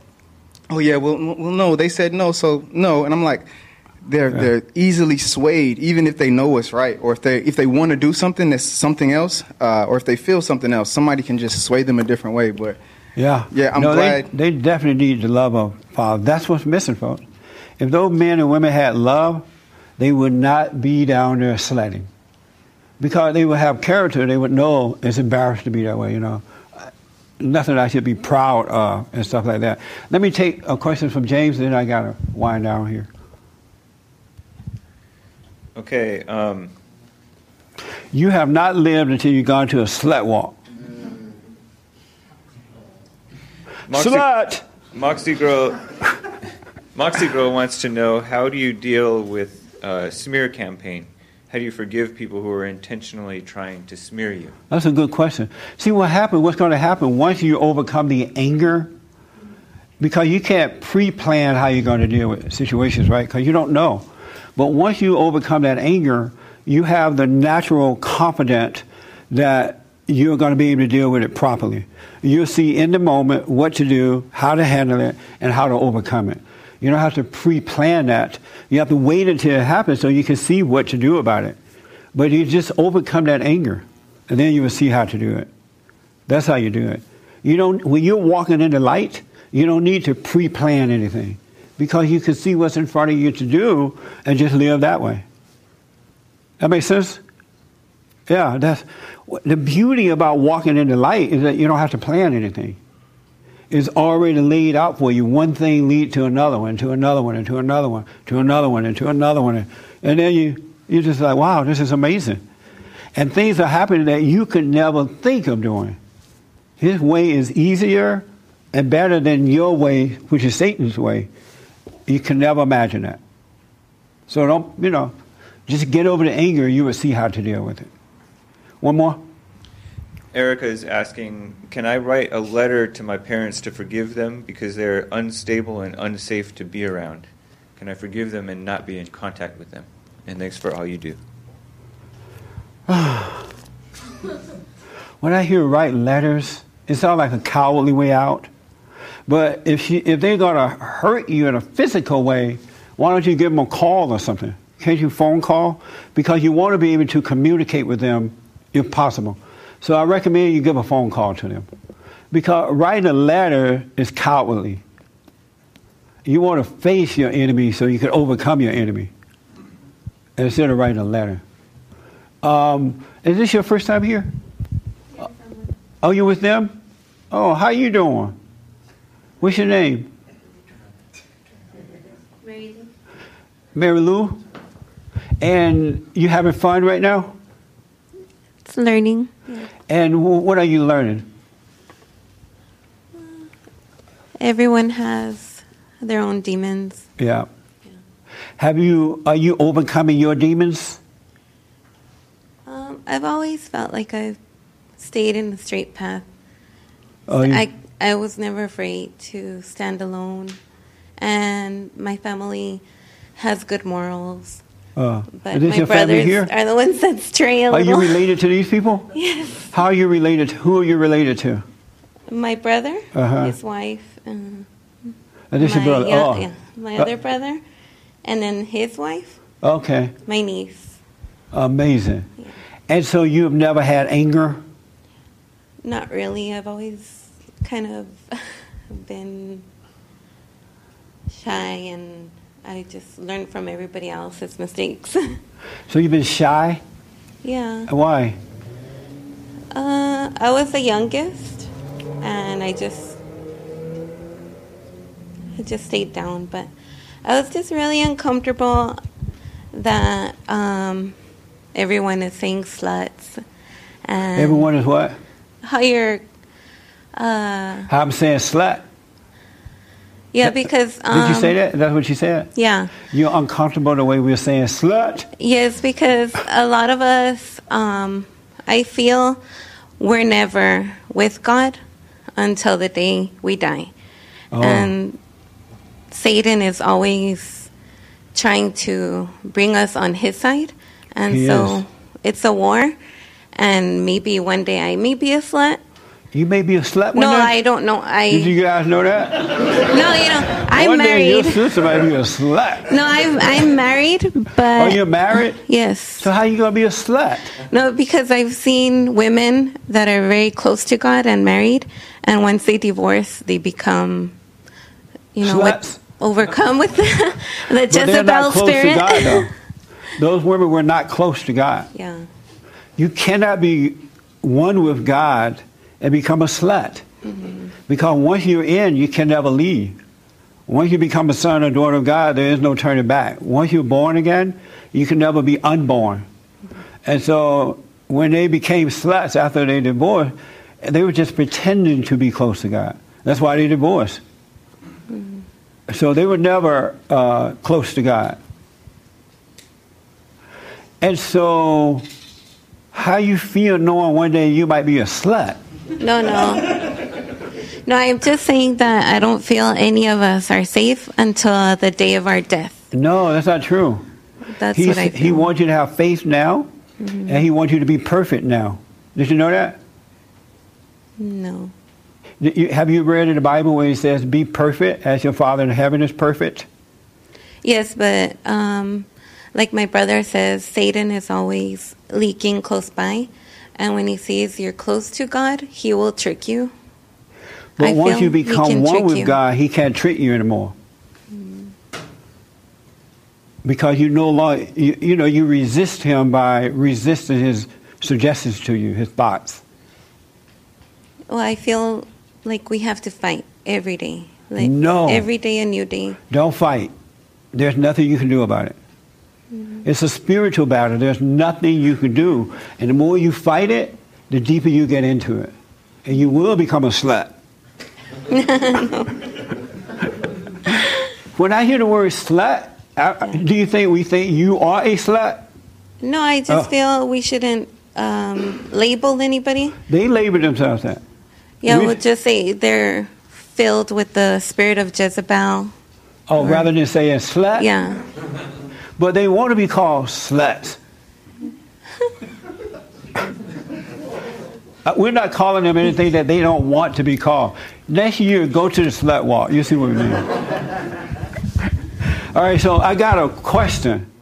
Speaker 20: "Oh yeah, well, well, no." They said no, so no, and I'm like. They're they're easily swayed, even if they know what's right, or if they if they want to do something that's something else, uh, or if they feel something else, somebody can just sway them a different way. But
Speaker 1: Yeah.
Speaker 20: Yeah, I'm
Speaker 1: no,
Speaker 20: glad-
Speaker 1: They, they definitely need the love of Father. That's what's missing, folks. If those men and women had love, they would not be down there sledding. Because they would have character, they would know it's embarrassed to be that way, you know. Nothing that I should be proud of and stuff like that. Let me take a question from James, and then I got to wind down here.
Speaker 21: Okay. Um,
Speaker 1: You have not lived until you've gone to a slut walk.
Speaker 21: Moxie,
Speaker 1: Slut!
Speaker 21: Moxie Girl. Moxie Girl wants to know how do you deal with uh, smear campaign? How do you forgive people who are intentionally trying to smear you?
Speaker 1: That's a good question. See what happened, what's going to happen once you overcome the anger, because you can't pre plan how you're going to deal with situations, right? Because you don't know. But once you overcome that anger, you have the natural confidence that you're going to be able to deal with it properly. You'll see in the moment what to do, how to handle it, and how to overcome it. You don't have to pre plan that. You have to wait until it happens so you can see what to do about it. But you just overcome that anger, and then you will see how to do it. That's how you do it. You don't when you're walking in the light, you don't need to pre-plan anything because you can see what's in front of you to do and just live that way. That makes sense? Yeah, that's the beauty about walking in the light is that you don't have to plan anything. It's already laid out for you. One thing lead to another one, to another one, and to another one, to another one, and to another one, and then you you're just like, wow, this is amazing. And things are happening that you could never think of doing. His way is easier and better than your way, which is Satan's way. You can never imagine that. So don't, you know, just get over the anger. You will see how to deal with it. One more.
Speaker 21: Erica is asking, can I write a letter to my parents to forgive them because they're unstable and unsafe to be around? Can I forgive them and not be in contact with them? And thanks for all you do. (sighs)
Speaker 1: when I hear write letters, it sounds like a cowardly way out. But if she, if they're gonna hurt you in a physical way, why don't you give them a call or something? Can't you phone call? Because you want to be able to communicate with them if possible. So I recommend you give a phone call to them. Because writing a letter is cowardly. You want to face your enemy so you can overcome your enemy instead of writing a letter. Um, is this your first time here? Oh, you with them? Oh, how you doing? What's your name?
Speaker 22: Mary Lou.
Speaker 1: Mary Lou? And you having fun right now?
Speaker 22: It's learning.
Speaker 1: And wh- what are you learning?
Speaker 22: Everyone has their own demons.
Speaker 1: Yeah. Have you are you overcoming your demons?
Speaker 22: Um, I've always felt like I've stayed in the straight path.
Speaker 1: Oh,
Speaker 22: I I was never afraid to stand alone, and my family has good morals.
Speaker 1: Uh,
Speaker 22: But my brothers
Speaker 1: here?
Speaker 22: are the ones that stray a
Speaker 1: Are you related to these people? (laughs)
Speaker 22: Yes.
Speaker 1: How are you related? Who are you related to?
Speaker 22: My brother,
Speaker 1: Uh-huh.
Speaker 22: his wife, uh,
Speaker 1: Uh, this
Speaker 22: my,
Speaker 1: brother.
Speaker 22: yeah,
Speaker 1: oh.
Speaker 22: yeah, my
Speaker 1: Uh,
Speaker 22: other brother, and then his wife,
Speaker 1: Okay.
Speaker 22: my niece.
Speaker 1: Amazing. And so you've never had anger?
Speaker 22: Not really. I've always kind of (laughs) been shy, and I just learned from everybody else's mistakes. (laughs)
Speaker 1: So you've been shy?
Speaker 22: yeah.
Speaker 1: Why?
Speaker 22: Uh, I was the youngest, and I just, I just stayed down. But I was just really uncomfortable that um, everyone is saying sluts, and
Speaker 1: Everyone is what?
Speaker 22: how you're, uh,
Speaker 1: How I'm saying slut.
Speaker 22: Yeah, because um,
Speaker 1: Did you say that? That's what you said?
Speaker 22: Yeah.
Speaker 1: You're uncomfortable the way we're saying slut?
Speaker 22: Yes, because a lot of us, um, I feel we're never with God until the day we die.
Speaker 1: Oh.
Speaker 22: And Satan is always trying to bring us on his side. And
Speaker 1: He
Speaker 22: so
Speaker 1: is.
Speaker 22: it's a war. And maybe one day I may be a slut.
Speaker 1: You may be a slut
Speaker 22: No? I don't know. I
Speaker 1: Did you guys know that?
Speaker 22: no, you know, I'm
Speaker 1: one day your
Speaker 22: married.
Speaker 1: sister might be a slut.
Speaker 22: No, I'm I'm married, but
Speaker 1: Oh, you're married?
Speaker 22: Yes.
Speaker 1: So how are you gonna be a slut?
Speaker 22: No, because I've seen women that are very close to God and married, and once they divorce, they become, you know,
Speaker 1: Sluts?
Speaker 22: overcome with the, (laughs) the Jezebel
Speaker 1: not close
Speaker 22: spirit.
Speaker 1: to God, though. (laughs) Those women were not close to God.
Speaker 22: yeah.
Speaker 1: You cannot be one with God and become a slut. Because once you're in, you can never leave. Once you become a son or daughter of God, there is no turning back. Once you're born again, you can never be unborn. And so when they became sluts after they divorced, they were just pretending to be close to God. That's why they divorced. So they were never uh, close to God. And so, how you feel knowing one day you might be a slut?
Speaker 22: No, no. No, I'm just saying that I don't feel any of us are safe until the day of our death.
Speaker 1: No, that's not true.
Speaker 22: That's
Speaker 1: He's-
Speaker 22: what I feel.
Speaker 1: He wants you to have faith now,
Speaker 22: Mhm.
Speaker 1: and he wants you to be perfect now. Did you know that?
Speaker 22: No.
Speaker 1: You- have you read in the Bible where he says, "Be perfect as your Father in heaven is perfect"?
Speaker 22: Yes, but um, like my brother says, Satan is always leaking close by, and when he sees you're close to God, he will trick you.
Speaker 1: But
Speaker 22: I
Speaker 1: once you become one with
Speaker 22: you.
Speaker 1: God, He can't trick you anymore.
Speaker 22: Mm.
Speaker 1: Because you no longer, you, you know, you resist Him by resisting His suggestions to you, His thoughts.
Speaker 22: Well, I feel like we have to fight every day. Like
Speaker 1: No.
Speaker 22: every day a new day.
Speaker 1: Don't fight. There's nothing you can do about it. It's a spiritual battle. There's nothing you can do. And the more you fight it, the deeper you get into it. And you will become a slut. (laughs) When I hear the word slut, Uh, Do you think we think you are a slut?
Speaker 22: No, I just
Speaker 1: Oh.
Speaker 22: feel we shouldn't um, label anybody.
Speaker 1: They label themselves that.
Speaker 22: Yeah,
Speaker 1: We-
Speaker 22: we'll just say they're filled with the spirit of Jezebel.
Speaker 1: Oh, rather than saying slut?
Speaker 22: Yeah.
Speaker 1: But they want to be called sluts. Uh, We're not calling them anything that they don't want to be called. Next year, go to the slut walk. You see what we mean. All right, so I got a question.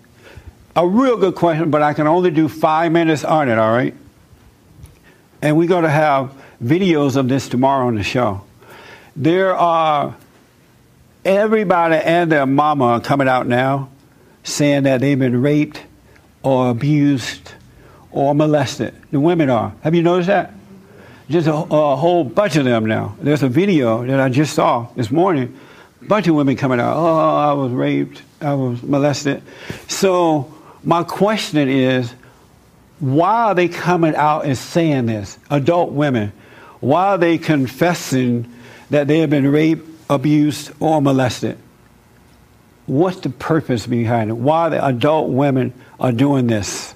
Speaker 1: A real good question, but I can only do five minutes on it, all right? And we're going to have videos of this tomorrow on the show. There are everybody and their mama coming out now saying that they've been raped or abused or molested. The women are. Have you noticed that? Just a, a whole bunch of them now. There's a video that I just saw this morning. A bunch of women coming out. Oh, I was raped. I was molested. So my question is, why are they coming out and saying this? Adult women. Why are they confessing that they have been raped, abused, or molested? What's the purpose behind it? Why the adult women are doing this?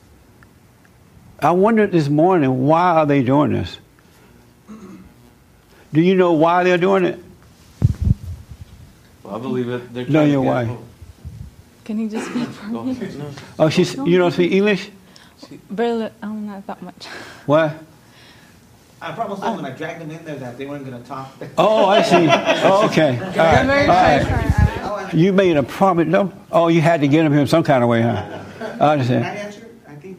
Speaker 1: I wondered this morning, why are they doing this? Do you know why they're doing it?
Speaker 23: Well, I believe it. They're
Speaker 1: No,
Speaker 23: trying to
Speaker 1: your wife.
Speaker 7: Can you just speak for me?
Speaker 1: Oh, she's, you don't speak English?
Speaker 24: Barely, oh, not know that much.
Speaker 1: What?
Speaker 6: I promised them when I dragged them in there that they weren't going to talk.
Speaker 1: Oh, I see. (laughs) Oh, okay. All right. All right. You made a promise, no? Oh, you had to get him here some kind of way, huh? I understand.
Speaker 6: Can I answer? I think.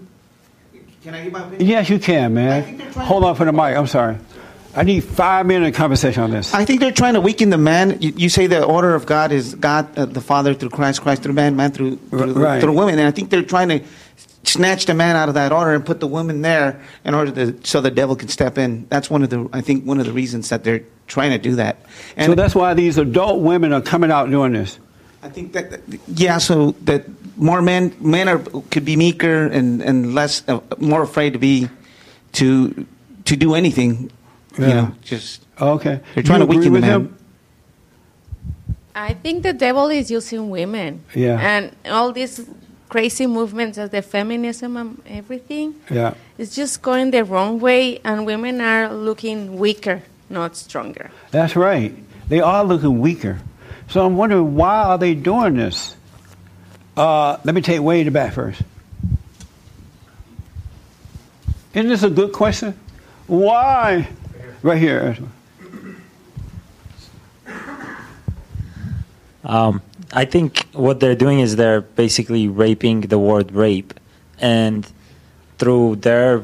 Speaker 6: Can I give my opinion?
Speaker 1: Yes, you can, man. Hold on for the mic. I'm sorry. I need five minute conversation on this.
Speaker 6: I think they're trying to weaken the man. You, you say the order of God is God, uh, the Father through Christ, Christ through man, man through through,
Speaker 1: right.
Speaker 6: through women, and I think they're trying to snatch the man out of that order and put the woman there in order to so the devil can step in. That's one of the I think one of the reasons that they're trying to do that. And
Speaker 1: so that's why these adult women are coming out doing this.
Speaker 6: I think that yeah, so that more men men are could be meeker and and less uh, more afraid to be to to do anything. You
Speaker 1: Yeah.
Speaker 6: know, just
Speaker 1: Okay.
Speaker 6: They're trying
Speaker 1: You
Speaker 6: to weaken
Speaker 1: agree
Speaker 6: the
Speaker 1: with
Speaker 6: man.
Speaker 1: him?
Speaker 25: I think the devil is using women.
Speaker 1: Yeah.
Speaker 25: And all these crazy movements of the feminism and everything,
Speaker 1: Yeah.
Speaker 25: it's just going the wrong way, and women are looking weaker, not stronger.
Speaker 1: That's right. They are looking weaker. So I'm wondering why are they doing this? Uh, let me take way to back first. Isn't this a good question? Why? Right here.
Speaker 26: Um, I think what they're doing is they're basically raping the word rape, and through their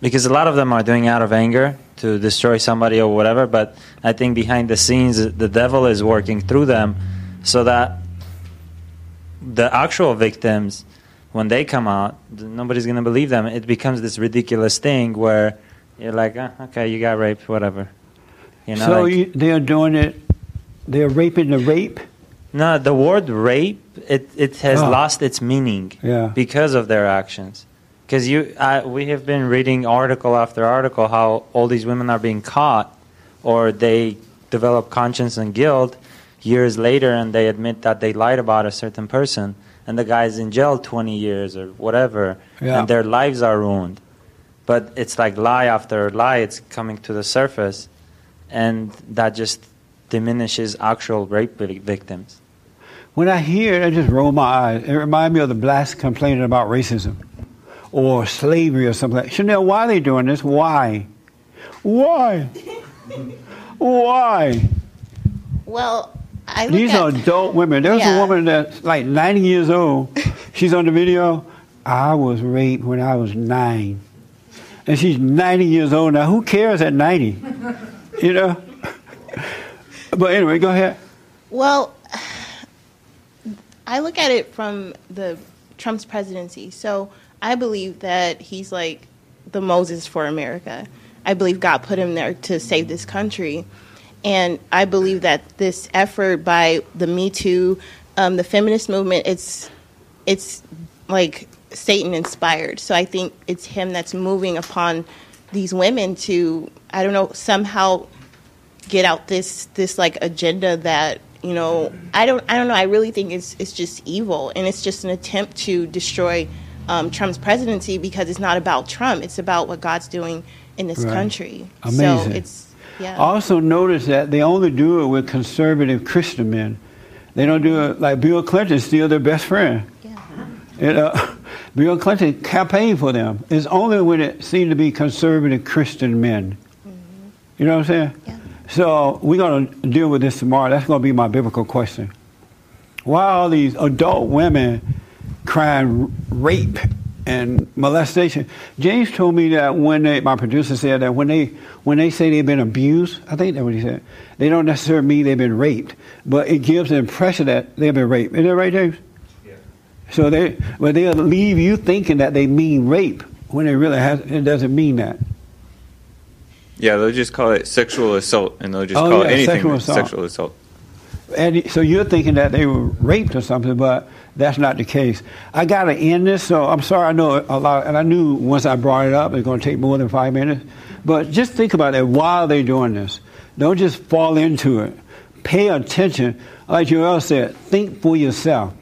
Speaker 26: because a lot of them are doing it out of anger to destroy somebody or whatever. But I think behind the scenes, the devil is working through them so that the actual victims, when they come out, nobody's going to believe them. It becomes this ridiculous thing where you're like, "Ah, okay, you got raped, whatever. You know,
Speaker 1: so
Speaker 26: like-
Speaker 1: you, they're doing it. They're raping the rape.
Speaker 26: No, the word rape it it has
Speaker 1: Oh.
Speaker 26: lost its meaning
Speaker 1: Yeah.
Speaker 26: because of their actions. Because you, I, we have been reading article after article how all these women are being caught, or they develop conscience and guilt years later, and they admit that they lied about a certain person, and the guy's in jail twenty years or whatever,
Speaker 1: Yeah.
Speaker 26: and their lives are ruined. But it's like lie after lie; it's coming to the surface, and that just diminishes actual rape victims.
Speaker 1: When I hear it, I just roll my eyes. It reminds me of the blacks complaining about racism or slavery or something like that. Chanel, why are they doing this? Why? Why? Why?
Speaker 15: Well, I look
Speaker 1: These
Speaker 15: at,
Speaker 1: are adult women. There's
Speaker 15: Yeah.
Speaker 1: a woman that's like 90 years old. (laughs) She's on the video. I was raped when I was nine. And she's 90 years old now. Who cares at 90? You know? (laughs) But anyway, go ahead.
Speaker 15: Well, I look at it from the Trump's presidency. So I believe that he's like the Moses for America. I believe God put him there to save this country. And I believe that this effort by the Me Too, um, the feminist movement, it's it's like Satan inspired. So I think it's him that's moving upon these women to I don't know somehow get out this this like agenda that you know, I don't, I don't know. I really think it's it's just evil, and it's just an attempt to destroy um, Trump's presidency because it's not about Trump. It's about what God's doing in this
Speaker 1: Right.
Speaker 15: country.
Speaker 1: Amazing.
Speaker 15: So it's yeah.
Speaker 1: Also, notice that they only do it with conservative Christian men. They don't do it like Bill Clinton's still their best friend. Yeah. It, uh, (laughs) Bill Clinton campaigned for them. It's only when it seemed to be conservative Christian men. You know what I'm saying? So we're going to deal with this tomorrow. That's going to be my biblical question. Why are all these adult women crying rape and molestation? James told me that when they, my producer said that when they when they say they've been abused, I think that's what he said. They don't necessarily mean they've been raped, but it gives the impression that they've been raped. Is that right, James? Yeah. So they, but they'll leave you thinking that they mean rape when it really has. It doesn't mean that.
Speaker 21: Yeah, they'll just call it sexual assault, and they'll just
Speaker 1: Oh,
Speaker 21: call
Speaker 1: yeah,
Speaker 21: it anything
Speaker 1: sexual assault.
Speaker 21: sexual assault.
Speaker 1: And so you're thinking that they were raped or something, but that's not the case. I got to end this, so I'm sorry. I know a lot, and I knew once I brought it up, it's going to take more than five minutes. But just think about it while they're doing this. Don't just fall into it. Pay attention. Like Joel said, think for yourself.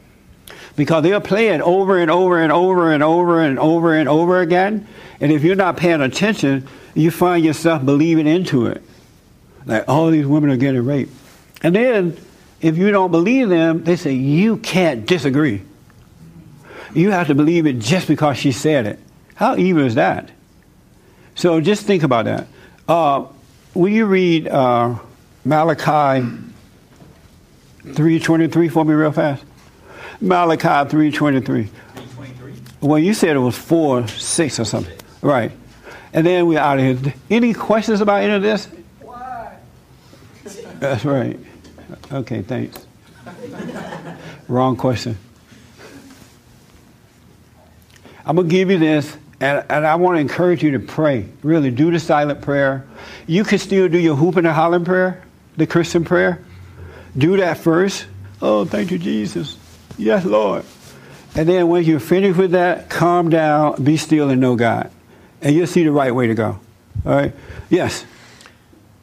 Speaker 1: Because they'll play it over and over and over and over and over and over again. And if you're not paying attention, you find yourself believing into it. Like, all these women are getting raped. And then, if you don't believe them, they say, you can't disagree. You have to believe it just because she said it. How evil is that? So just think about that. Uh, will you read uh, Malachi 3.23 for me real fast? Malachi 3.23. Well, you said it was 4, 6 or something. Right. And then we're out of here. Any questions about any of this? Why? That's right. Okay, thanks. Wrong question. I'm going to give you this, and, and I want to encourage you to pray. Really, do the silent prayer. You can still do your hooping and a hollering prayer, the Christian prayer. Do that first. Oh, thank you, Jesus. Yes, Lord. And then when you're finished with that, calm down, be still, and know God. And you'll see the right way to go. All right? Yes.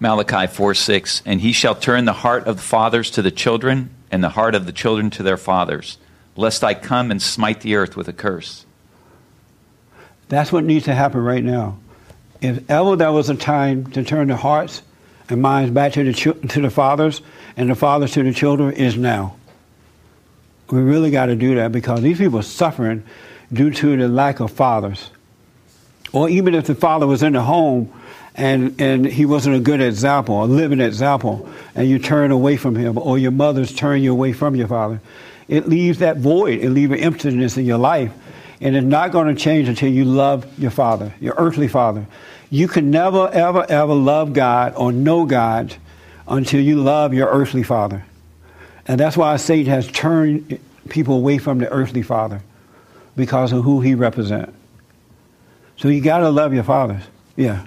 Speaker 23: Malachi 4 6. And he shall turn the heart of the fathers to the children, and the heart of the children to their fathers, lest I come and smite the earth with a curse.
Speaker 1: That's what needs to happen right now. If ever there was a time to turn the hearts and minds back to the chil- to the fathers and the fathers to the children, is now. We really got to do that because these people are suffering due to the lack of fathers. Or even if the father was in the home and, and he wasn't a good example, a living example, and you turn away from him, or your mother's turn you away from your father, it leaves that void, it leaves an emptiness in your life. And it's not going to change until you love your father, your earthly father. You can never, ever, ever love God or know God until you love your earthly father. And that's why Satan has turned people away from the earthly father because of who he represents. So you got to love your fathers. Yeah.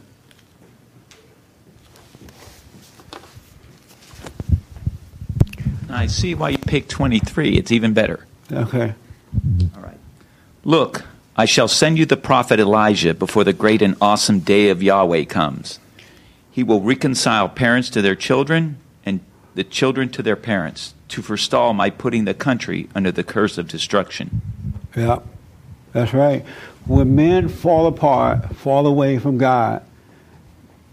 Speaker 23: I see why you picked 23. It's even better.
Speaker 1: Okay.
Speaker 23: All right. Look, I shall send you the prophet Elijah before the great and awesome day of Yahweh comes. He will reconcile parents to their children and the children to their parents to forestall my putting the country under the curse of destruction.
Speaker 1: Yeah, that's right. When men fall apart, fall away from God,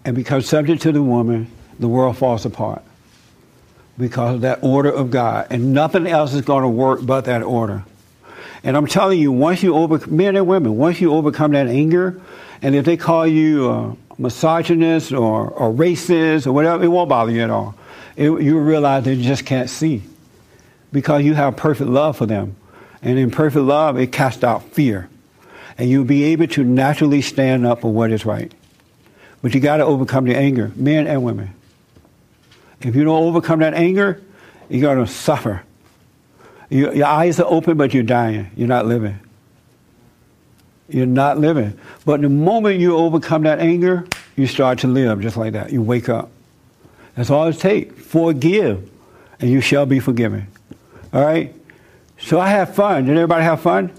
Speaker 1: and become subject to the woman, the world falls apart because of that order of God. And nothing else is going to work but that order. And I'm telling you, once you over men and women, once you overcome that anger, and if they call you a misogynist or, or racist or whatever, it won't bother you at all. It, you realize they just can't see because you have perfect love for them. And in perfect love, it casts out fear. And you'll be able to naturally stand up for what is right. But you got to overcome the anger, men and women. If you don't overcome that anger, you're going to suffer. You, your eyes are open, but you're dying. You're not living. You're not living. But the moment you overcome that anger, you start to live just like that. You wake up. That's all it takes. Forgive, and you shall be forgiven. All right? So I have fun. Did everybody have fun?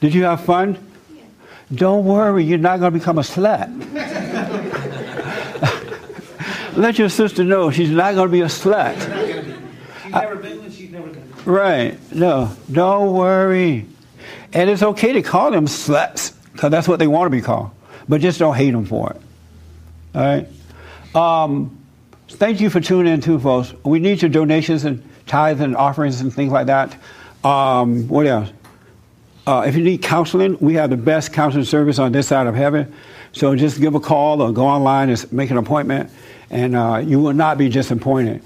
Speaker 1: Did you have fun? Don't worry, you're not going to become a slut. (laughs) Let your sister know she's not going to be a slut. Right. No, don't worry. And it's okay to call them sluts because that's what they want to be called. But just don't hate them for it. All right. Um, thank you for tuning in, too, folks. We need your donations and tithes and offerings and things like that. Um, what else? Uh, if you need counseling, we have the best counseling service on this side of heaven. So just give a call or go online and make an appointment, and uh, you will not be disappointed.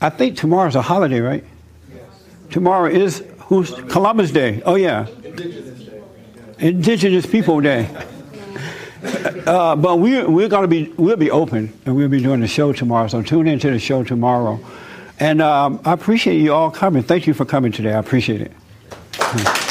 Speaker 1: I think tomorrow's a holiday, right? Yes. Tomorrow is who's Columbus Day. Oh yeah, Indigenous Day. Indigenous People Day. (laughs) Uh, but we, we're going to be we'll be open and we'll be doing the show tomorrow. So tune into the show tomorrow. And um, I appreciate you all coming. Thank you for coming today. I appreciate it.